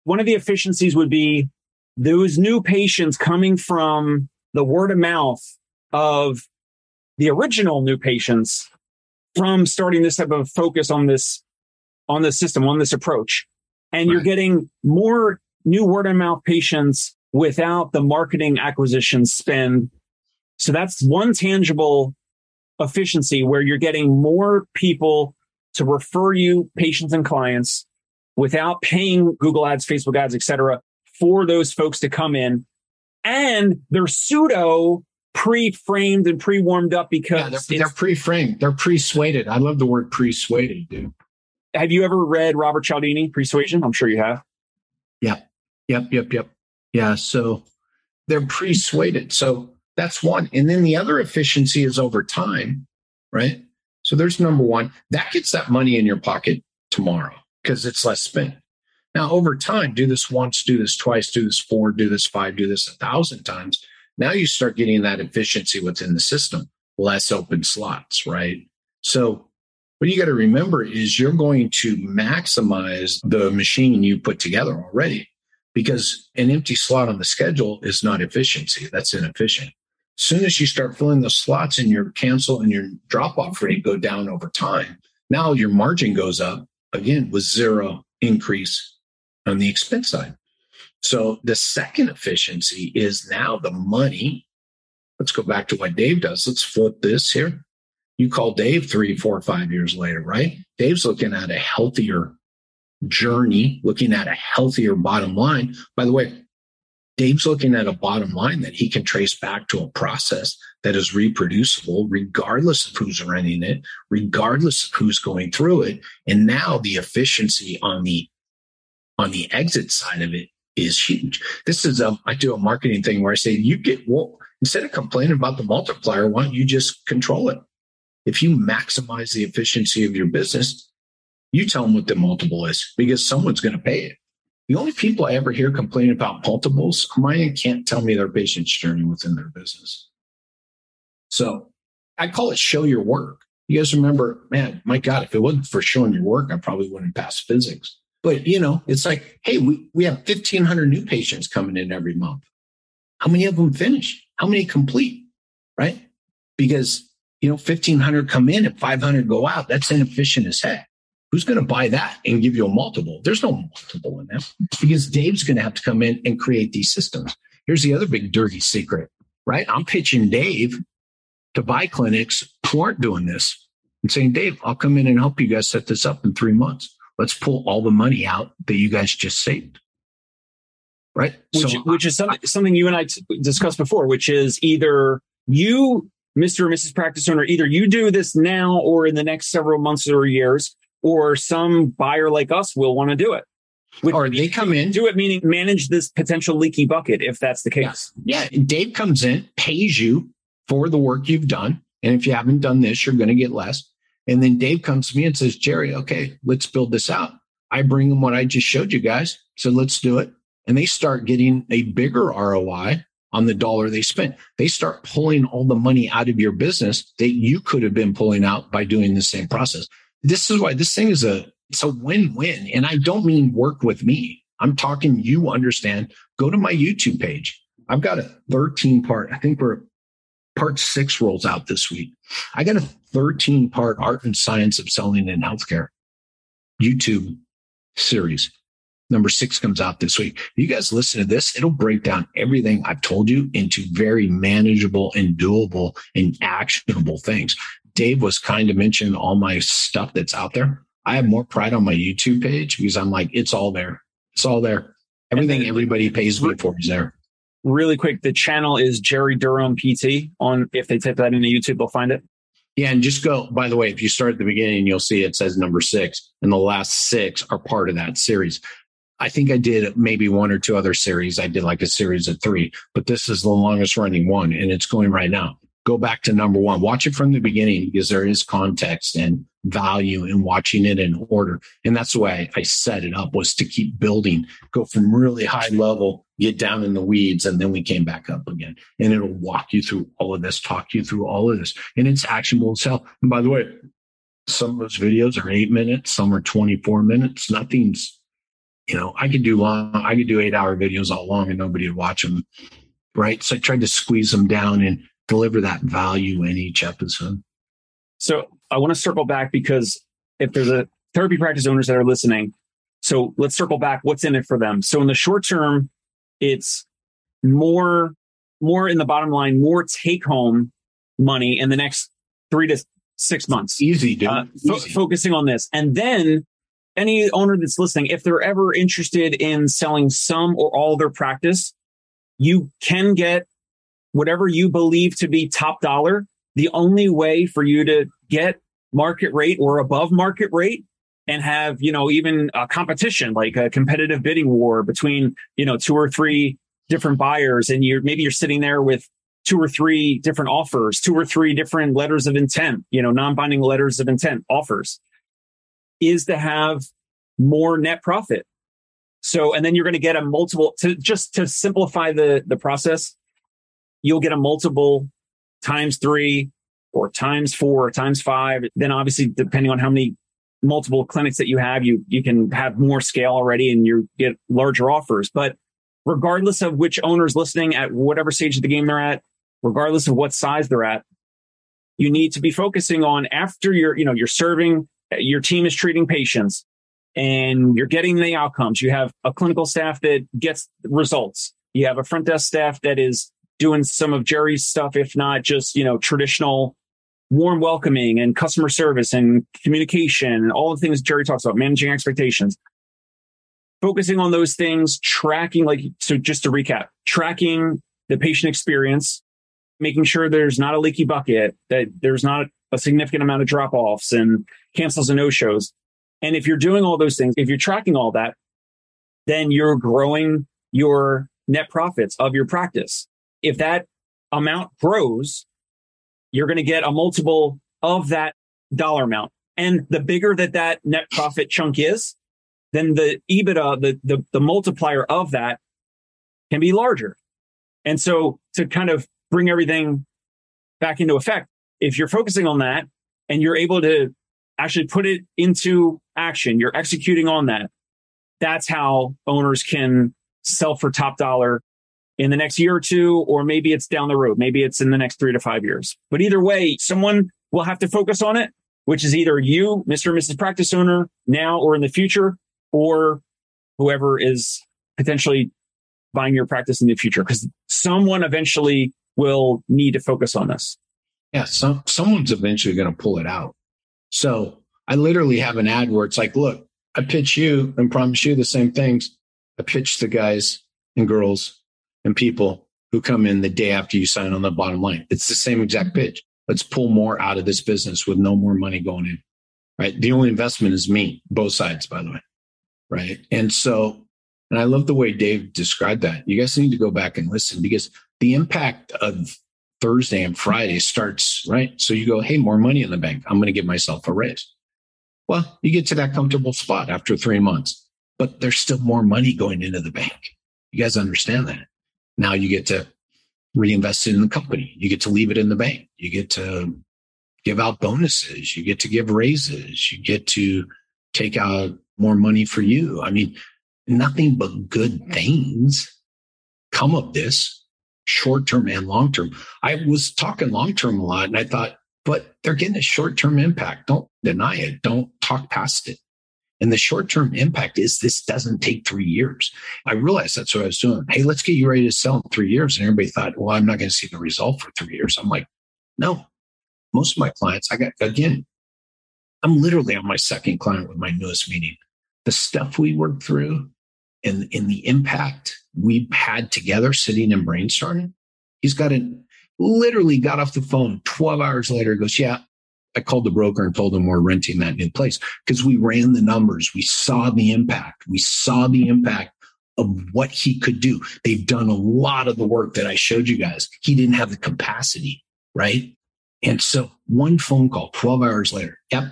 one of the efficiencies would be those new patients coming from the word of mouth of the original new patients from starting this type of focus on this on this system, on this approach. And right. you're getting more new word of mouth patients without the marketing acquisition spend. So that's one tangible efficiency where you're getting more people to refer you patients and clients without paying Google ads, Facebook ads, etc., for those folks to come in. And they're pseudo pre-framed and pre-warmed up because yeah, they're, they're pre-framed. They're pre-suaded. I love the word pre-suaded, dude have you ever read Robert Cialdini, Pre-Suasion? I'm sure you have. Yeah. Yep. Yep. Yep. Yeah. So they're persuaded. So that's one. And then the other efficiency is over time, right? So there's number one. That gets that money in your pocket tomorrow because it's less spent. Now, over time, do this once, do this twice, do this four, do this five, do this a thousand times. Now you start getting that efficiency within the system, less open slots, right? So what you got to remember is you're going to maximize the machine you put together already because an empty slot on the schedule is not efficiency. That's inefficient. Soon as you start filling the slots and your cancel and your drop off rate go down over time, now your margin goes up again with zero increase on the expense side. So the second efficiency is now the money. Let's go back to what Dave does. Let's flip this here. You call Dave three, four, five years later, right? Dave's looking at a healthier journey, looking at a healthier bottom line. By the way, Dave's looking at a bottom line that he can trace back to a process that is reproducible, regardless of who's running it, regardless of who's going through it. And now the efficiency on the on the exit side of it is huge. This is a I do a marketing thing where I say you get well instead of complaining about the multiplier, why don't you just control it? If you maximize the efficiency of your business, you tell them what the multiple is because someone's going to pay it. The only people I ever hear complaining about multiples, mine can't tell me their patient's journey within their business. So I call it show your work. You guys remember, man, my God, if it wasn't for showing your work, I probably wouldn't pass physics. But you know, it's like, hey, we, we have 1500 new patients coming in every month. How many of them finish? How many complete? Right? Because, you know, 1500 come in and 500 go out. That's inefficient as heck. Who's going to buy that and give you a multiple? There's no multiple in that because Dave's going to have to come in and create these systems. Here's the other big dirty secret, right? I'm pitching Dave to buy clinics who aren't doing this and saying, Dave, I'll come in and help you guys set this up in three months. Let's pull all the money out that you guys just saved. Right. Which, so, which is something, something you and I discussed before, which is either you, Mr. or Mrs. Practice Owner, either you do this now or in the next several months or years, or some buyer like us will want to do it. Which or they come in do it, meaning manage this potential leaky bucket if that's the case. Yeah. yeah. Dave comes in, pays you for the work you've done. And if you haven't done this, you're going to get less. And then Dave comes to me and says, Jerry, okay, let's build this out. I bring them what I just showed you guys. So let's do it. And they start getting a bigger ROI on the dollar they spent. They start pulling all the money out of your business that you could have been pulling out by doing the same process. This is why this thing is a it's a win-win. And I don't mean work with me. I'm talking you understand. Go to my YouTube page. I've got a 13 part, I think we're part six rolls out this week. I got a 13 part art and science of selling in healthcare YouTube series. Number six comes out this week. You guys listen to this. It'll break down everything I've told you into very manageable and doable and actionable things. Dave was kind to mention all my stuff that's out there. I have more pride on my YouTube page because I'm like, it's all there. It's all there. Everything everybody pays me for is there really quick, the channel is Jerry Durham PT on, if they type that into YouTube, they'll find it. Yeah. And just go, by the way, if you start at the beginning, you'll see it says number six and the last six are part of that series. I think I did maybe one or two other series. I did like a series of three, but this is the longest running one and it's going right now. Go back to number one, watch it from the beginning because there is context and value in watching it in order. And that's the way I set it up was to keep building, go from really high level, get down in the weeds, and then we came back up again. And it'll walk you through all of this, talk you through all of this. And it's actionable as hell. And by the way, some of those videos are eight minutes, some are 24 minutes. Nothing's, you know, I could do long, I could do eight hour videos all long and nobody would watch them. Right. So I tried to squeeze them down and deliver that value in each episode. So I want to circle back because if there's a therapy practice owners that are listening, so let's circle back. What's in it for them? So in the short term, it's more, more in the bottom line, more take home money in the next three to six months. Easy, dude. Uh, fo- focusing on this. And then any owner that's listening, if they're ever interested in selling some or all their practice, you can get whatever you believe to be top dollar. The only way for you to get market rate or above market rate and have, you know, even a competition, like a competitive bidding war between, you know, two or three different buyers. And you're maybe you're sitting there with two or three different offers, two or three different letters of intent, you know, non-binding letters of intent offers is to have more net profit. So, and then you're going to get a multiple to just to simplify the, the process. You'll get a multiple times three or times four or times five. Then obviously, depending on how many multiple clinics that you have, you, you can have more scale already and you get larger offers. But regardless of which owner's listening at whatever stage of the game they're at, regardless of what size they're at, you need to be focusing on after you're, you know, you're serving, your team is treating patients and you're getting the outcomes. You have a clinical staff that gets results. You have a front desk staff that is doing some of Jerry's stuff, if not just, you know, traditional warm welcoming and customer service and communication and all the things Jerry talks about, managing expectations. Focusing on those things, tracking, like, so just to recap, tracking the patient experience, making sure there's not a leaky bucket, that there's not a significant amount of drop offs and cancels and no shows. And if you're doing all those things, if you're tracking all that, then you're growing your net profits of your practice. If that amount grows, you're going to get a multiple of that dollar amount. And the bigger that that net profit chunk is, then the EBITDA, the, the, the multiplier of that can be larger. And so to kind of bring everything back into effect, if you're focusing on that and you're able to actually put it into action, you're executing on that. That's how owners can sell for top dollar in the next year or two, or maybe it's down the road. Maybe it's in the next three to five years. But either way, someone will have to focus on it, which is either you, Mr. and Mrs. Practice Owner, now or in the future, or whoever is potentially buying your practice in the future, because someone eventually will need to focus on this. Yeah, some someone's eventually going to pull it out. So I literally have an ad where it's like, look, I pitch you and promise you the same things. I pitch the guys and girls and people who come in the day after you sign on the bottom line. It's the same exact mm-hmm. pitch. Let's pull more out of this business with no more money going in. Right. The only investment is me, both sides, by the way. Right. And so, and I love the way Dave described that. You guys need to go back and listen because the impact of Thursday and Friday starts, right? So you go, hey, more money in the bank. I'm going to give myself a raise. Well, you get to that comfortable spot after three months, but there's still more money going into the bank. You guys understand that. Now you get to reinvest it in the company. You get to leave it in the bank. You get to give out bonuses. You get to give raises. You get to take out more money for you. I mean, nothing but good mm-hmm. things come of this short term and long term. I was talking long term a lot and I thought, but they're getting a short term impact. Don't deny it. Don't talk past it. And the short term impact is this doesn't take three years. I realized that's what I was doing. Hey, let's get you ready to sell in three years. And everybody thought, well, I'm not going to see the result for three years. I'm like, no, most of my clients, I got, again, I'm literally on my second client with my newest meeting. The stuff we worked through and, in the impact we had together sitting and brainstorming. He's got it literally got off the phone 12 hours later, goes, Yeah, I called the broker and told him we're renting that new place because we ran the numbers. We saw the impact. We saw the impact of what he could do. They've done a lot of the work that I showed you guys. He didn't have the capacity, right? And so one phone call 12 hours later, yep,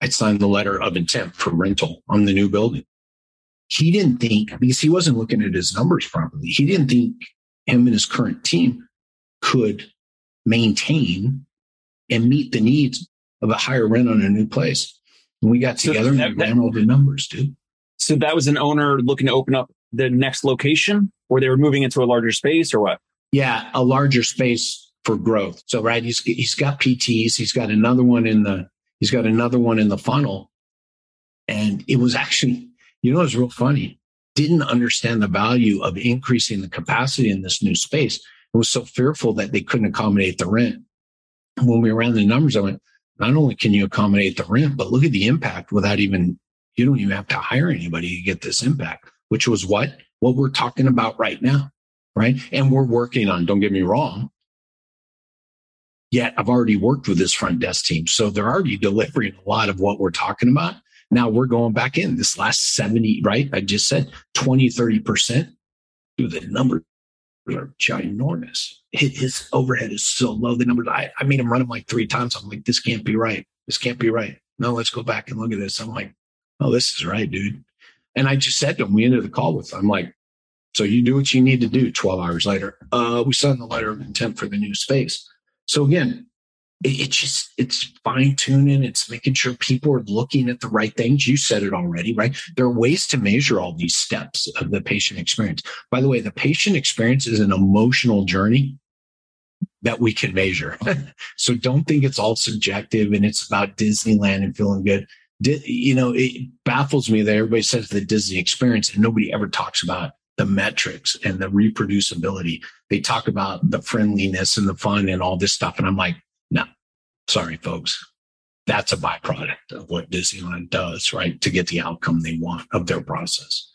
I signed the letter of intent for rental on the new building he didn't think because he wasn't looking at his numbers properly. He didn't think him and his current team could maintain and meet the needs of a higher rent on a new place. And we got together so that, and we ran all the numbers, dude. So that was an owner looking to open up the next location or they were moving into a larger space or what? Yeah, a larger space for growth. So right, he's he's got PTs, he's got another one in the he's got another one in the funnel. And it was actually you know, it was real funny. Didn't understand the value of increasing the capacity in this new space. It was so fearful that they couldn't accommodate the rent. When we ran the numbers, I went, not only can you accommodate the rent, but look at the impact without even, you don't even have to hire anybody to get this impact, which was what? What we're talking about right now. Right. And we're working on, don't get me wrong. Yet I've already worked with this front desk team. So they're already delivering a lot of what we're talking about. Now we're going back in this last 70, right? I just said 20, 30%. Dude, the numbers are ginormous. His overhead is so low. The numbers, I, I made him run him like three times. I'm like, this can't be right. This can't be right. No, let's go back and look at this. I'm like, oh, this is right, dude. And I just said to him, we ended the call with, I'm like, so you do what you need to do 12 hours later. Uh, we signed the letter of intent for the new space. So again, it, just it's fine tuning it's making sure people are looking at the right things you said it already right there are ways to measure all these steps of the patient experience by the way the patient experience is an emotional journey that we can measure. so don't think it's all subjective and it's about Disneyland and feeling good. You know, it baffles me that everybody says the Disney experience and nobody ever talks about the metrics and the reproducibility. They talk about the friendliness and the fun and all this stuff. And I'm like, sorry, folks. That's a byproduct of what Disneyland does, right? To get the outcome they want of their process.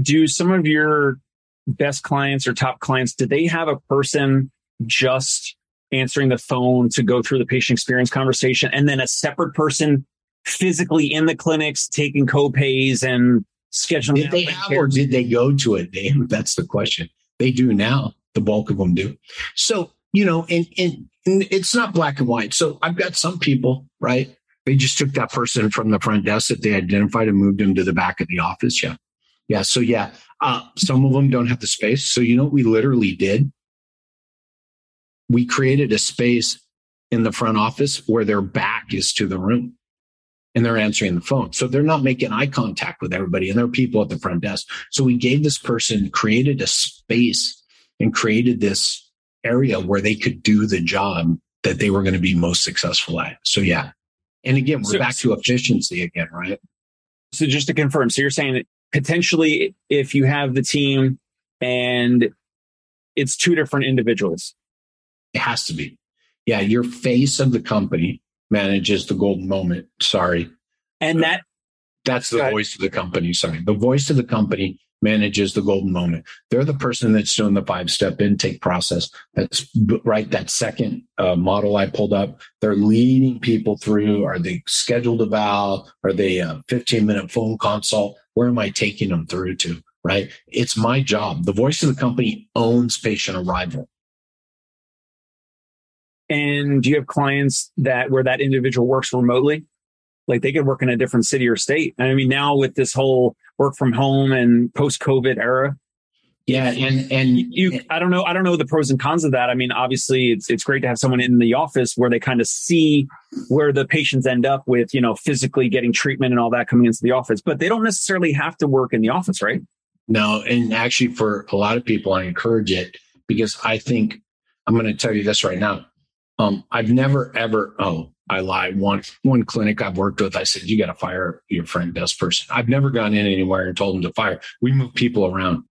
Do some of your best clients or top clients, do they have a person just answering the phone to go through the patient experience conversation and then a separate person physically in the clinics taking co-pays and scheduling? Did they have or did they go to it? That's the question. They do now. The bulk of them do. So, you know, and, and it's not black and white. So I've got some people, right? They just took that person from the front desk that they identified and moved them to the back of the office. Yeah. Yeah. So yeah, uh, some of them don't have the space. So you know what we literally did? We created a space in the front office where their back is to the room and they're answering the phone. So they're not making eye contact with everybody and there are people at the front desk. So we gave this person, created a space and created this area where they could do the job that they were going to be most successful at. So yeah. And again, we're so, back to efficiency again, right? So just to confirm, so you're saying that potentially if you have the team and it's two different individuals. It has to be. Yeah, your face of the company manages the golden moment. Sorry. And uh, that that's the voice of the company. Sorry. The voice of the company manages the golden moment. They're the person that's doing the five step intake process. That's right. That second uh, model I pulled up, they're leading people through. Are they scheduled eval? Are they a 15 minute phone consult? Where am I taking them through to? Right. It's my job. The voice of the company owns patient arrival. And do you have clients that where that individual works remotely? Like they could work in a different city or state. I mean, now with this whole work from home and post COVID era. Yeah, and and you, I don't know, I don't know the pros and cons of that. I mean, obviously, it's it's great to have someone in the office where they kind of see where the patients end up with, you know, physically getting treatment and all that coming into the office, but they don't necessarily have to work in the office, right? No, and actually, for a lot of people, I encourage it because I think I'm going to tell you this right now. Um, I've never ever. Oh, I lied. One one clinic I've worked with, I said you got to fire your friend desk person. I've never gone in anywhere and told them to fire. We move people around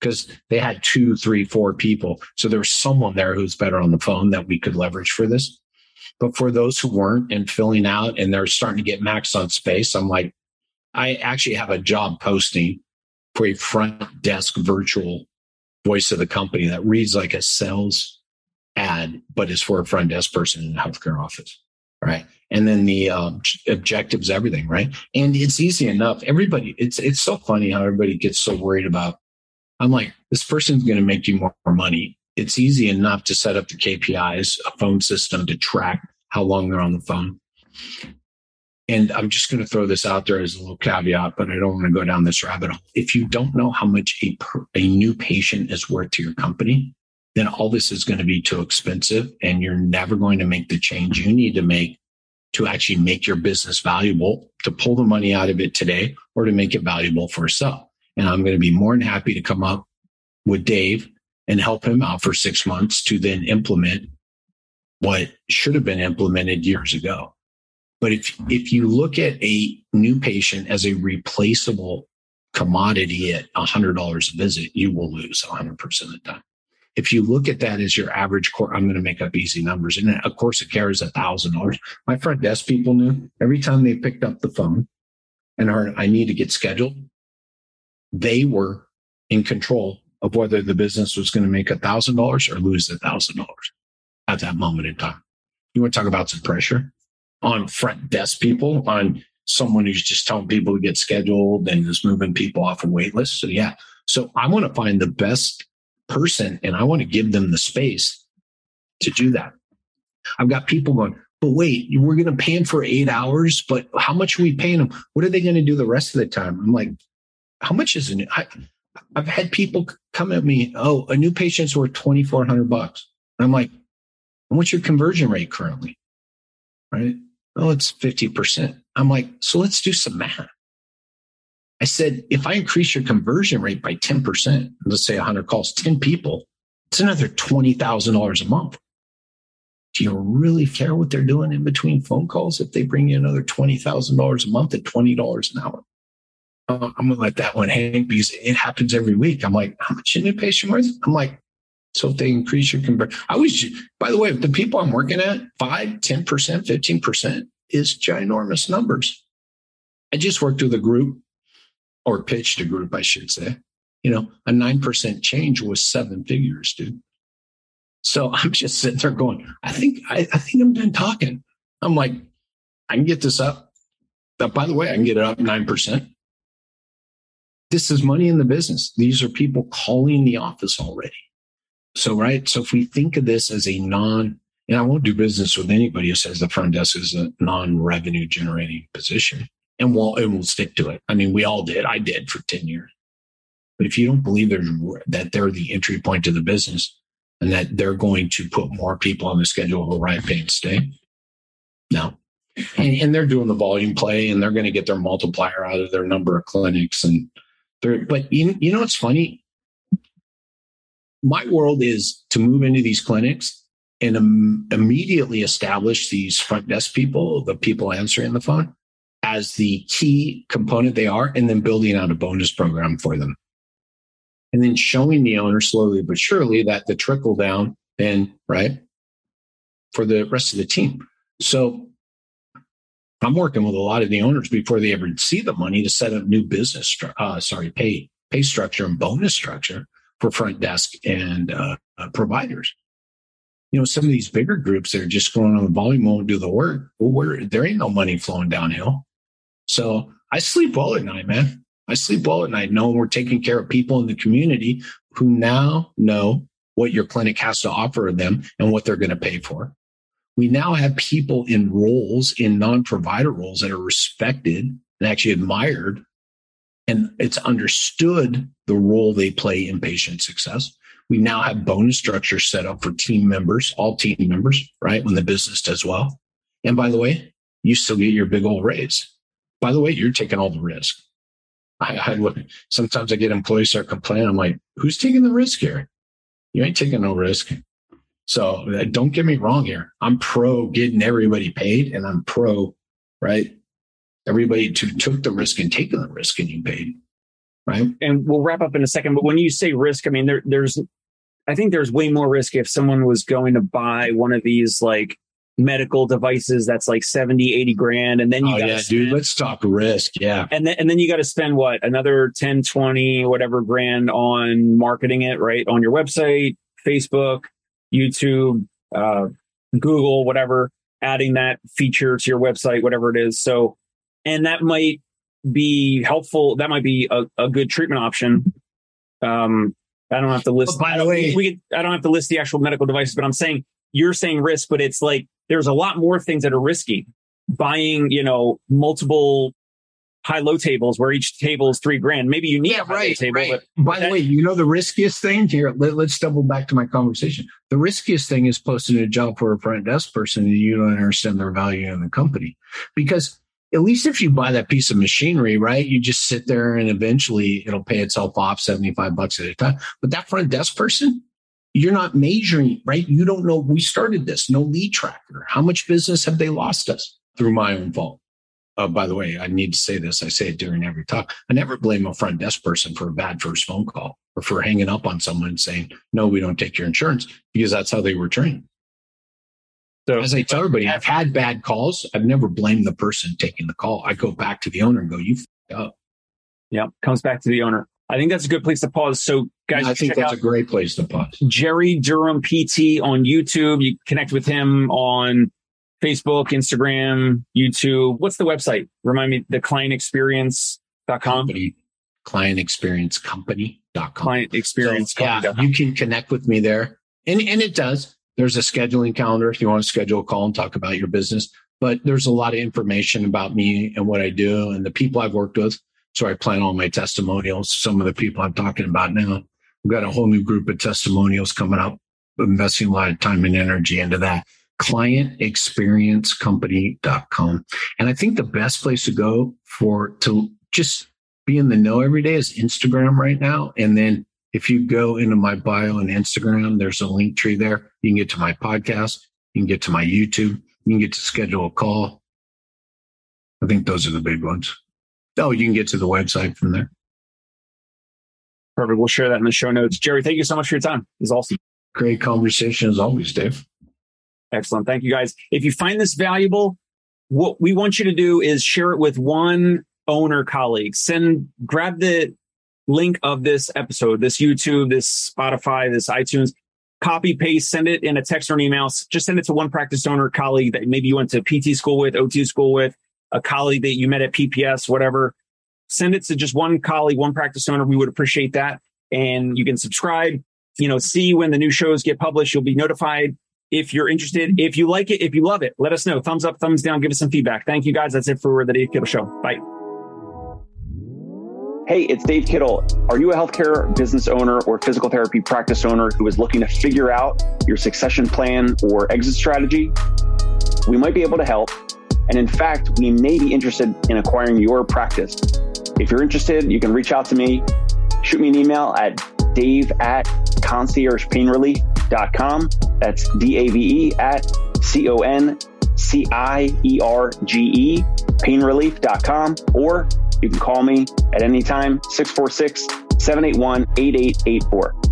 because they had two, three, four people. So there was someone there who's better on the phone that we could leverage for this. But for those who weren't and filling out and they're starting to get maxed on space, I'm like, I actually have a job posting for a front desk virtual voice of the company that reads like a sales ad, but is for a front desk person in a healthcare office. Right. And then the um, objectives, everything. Right. And it's easy enough. Everybody, it's, it's so funny how everybody gets so worried about. I'm like, this person's going to make you more, money. It's easy enough to set up the KPIs, a phone system to track how long they're on the phone. And I'm just going to throw this out there as a little caveat, but I don't want to go down this rabbit hole. If you don't know how much a, per, a new patient is worth to your company, then all this is going to be too expensive and you're never going to make the change you need to make to actually make your business valuable, to pull the money out of it today or to make it valuable for yourself. And I'm going to be more than happy to come up with Dave and help him out for six months to then implement what should have been implemented years ago. But if, if you look at a new patient as a replaceable commodity at $100 a visit, you will lose 100% of the time. If you look at that as your average core, I'm going to make up easy numbers. And a course, carries a thousand dollars. My front desk people knew every time they picked up the phone and heard, I need to get scheduled, they were in control of whether the business was going to make a thousand dollars or lose a thousand dollars at that moment in time. You want to talk about some pressure on front desk people, on someone who's just telling people to get scheduled and is moving people off a wait list. So yeah. So I want to find the best person and I want to give them the space to do that. I've got people going, but wait, we're going to pay them for eight hours, but how much are we paying them? What are they going to do the rest of the time? I'm like, how much is it? I, I've had people come at me, oh, a new patient's worth 2,400 bucks. I'm like, what's your conversion rate currently? Right. Oh, it's 50%. I'm like, so let's do some math. I said, if I increase your conversion rate by 10%, let's say 100 calls, 10 people, it's another $20,000 a month. Do you really care what they're doing in between phone calls if they bring you another $20,000 a month at $20 an hour? Uh, I'm going to let that one hang because it happens every week. I'm like, how much patient worth? I'm like, so if they increase your conversion, I always, by the way, the people I'm working at, 5, 10%, 15% is ginormous numbers. I just worked with a group or pitched a group, I should say. You know, a 9% change was seven figures, dude. So I'm just sitting there going, I think, I, I think I'm done talking. I'm like, I can get this up. By the way, I can get it up 9%. This is money in the business. These are people calling the office already. So, right. So if we think of this as a non, and I won't do business with anybody who says the front desk is a non-revenue generating position and we'll, and we'll stick to it. I mean, we all did. I did for 10 years. But if you don't believe that they're the entry point to the business and that they're going to put more people on the schedule who arrive, pay, and stay, no. And, and they're doing the volume play and they're going to get their multiplier out of their number of clinics. And they're, but you, you know, what's funny. My world is to move into these clinics and um, immediately establish these front desk people, the people answering the phone as the key component they are, and then building out a bonus program for them. And then showing the owner slowly but surely that the trickle down and right for the rest of the team. So i'm working with a lot of the owners before they ever see the money to set up new business uh, sorry pay pay structure and bonus structure for front desk and uh, uh, providers. You know some of these bigger groups that are just going on the volume won't do the work. Well, there ain't no money flowing downhill so i sleep well at night man I sleep well at night knowing we're taking care of people in the community who now know what your clinic has to offer them and what they're going to pay for. We now have people in roles, in non provider roles that are respected and actually admired. And it's understood the role they play in patient success. We now have bonus structures set up for team members, all team members, right? When the business does well. And by the way, you still get your big old raise. By the way, you're taking all the risk. I, I look, sometimes I get employees start complaining. I'm like, who's taking the risk here? You ain't taking no risk. So uh, don't get me wrong here. I'm pro getting everybody paid and I'm pro, right? Everybody who took the risk and taken the risk and you paid. Right. And we'll wrap up in a second. But when you say risk, I mean, there, there's, I think there's way more risk if someone was going to buy one of these like medical devices that's like 70 80 grand and then you oh, yeah spend, dude let's talk risk yeah. And then and then you got to spend what another 10 20 whatever grand on marketing it right on your website facebook youtube uh, google whatever adding that feature to your website whatever it is. So and that might be helpful that might be a, a good treatment option. Um i don't have to list by the way we, we, i don't have to list the actual medical devices but i'm saying you're saying risk but it's like there's a lot more things that are risky. Buying, you know, multiple high low tables where each table is three grand. Maybe you need yeah, a right, table. Right. But, By the way, you know the riskiest thing here. Let, us double back to my conversation. The riskiest thing is posting a job for a front desk person and you don't understand their value in the company. Because at least if you buy that piece of machinery, right, you just sit there and eventually it'll pay itself off 75 bucks at a time. But that front desk person, you're not measuring, right? You don't know. We started this, no lead tracker. How much business have they lost us through my own fault? Uh, by the way, I need to say this. I say it during every talk. I never blame a front desk person for a bad first phone call or for hanging up on someone saying, no, we don't take your insurance because that's how they were trained. So as I tell everybody, I've had bad calls. I've never blamed the person taking the call. I go back to the owner and go, you up. Yeah. Comes back to the owner. I think that's a good place to pause. So, guys, I think that's a great place to pause. Jerry Durham PT on YouTube. You connect with him on Facebook, Instagram, YouTube. What's the website? Remind me, the clientexperience.com. Company, clientexperiencecompany.com. Client experience. So, yeah, you can connect with me there. And, and it does. There's a scheduling calendar if you want to schedule a call and talk about your business. But there's a lot of information about me and what I do and the people I've worked with. So I plan all my testimonials. Some of the people I'm talking about now. We've got a whole new group of testimonials coming up, investing a lot of time and energy into that. Clientexperiencecompany.com. And I think the best place to go for to just be in the know every day is Instagram right now. And then if you go into my bio on Instagram, there's a Linktree there. You can get to my podcast. You can get to my YouTube. You can get to schedule a call. I think those are the big ones. Oh, you can get to the website from there. Perfect. We'll share that in the show notes. Jerry, thank you so much for your time. It was awesome. Great conversation as always, Dave. Excellent. Thank you guys. If you find this valuable, what we want you to do is share it with one owner colleague. Send, grab the link of this episode, this YouTube, this Spotify, this iTunes, copy paste, send it in a text or an email. Just send it to one practice owner colleague that maybe you went to PT school with, OT school with, a colleague that you met at PPS, whatever. Send it to just one colleague, one practice owner. We would appreciate that. And you can subscribe, you know, see when the new shows get published. You'll be notified if you're interested. If you like it, if you love it, let us know. Thumbs up, thumbs down, give us some feedback. Thank you guys. That's it for the Dave Kittle Show. Bye. Hey, it's Dave Kittle. Are you a healthcare business owner or physical therapy practice owner who is looking to figure out your succession plan or exit strategy? We might be able to help. And in fact, we may be interested in acquiring your practice. If you're interested, you can reach out to me. Shoot me an email at dave at conciergepainrelief.com. That's D A V E at C O N C I E R G E, painrelief.com. Or you can call me at any time, 646 781 8884.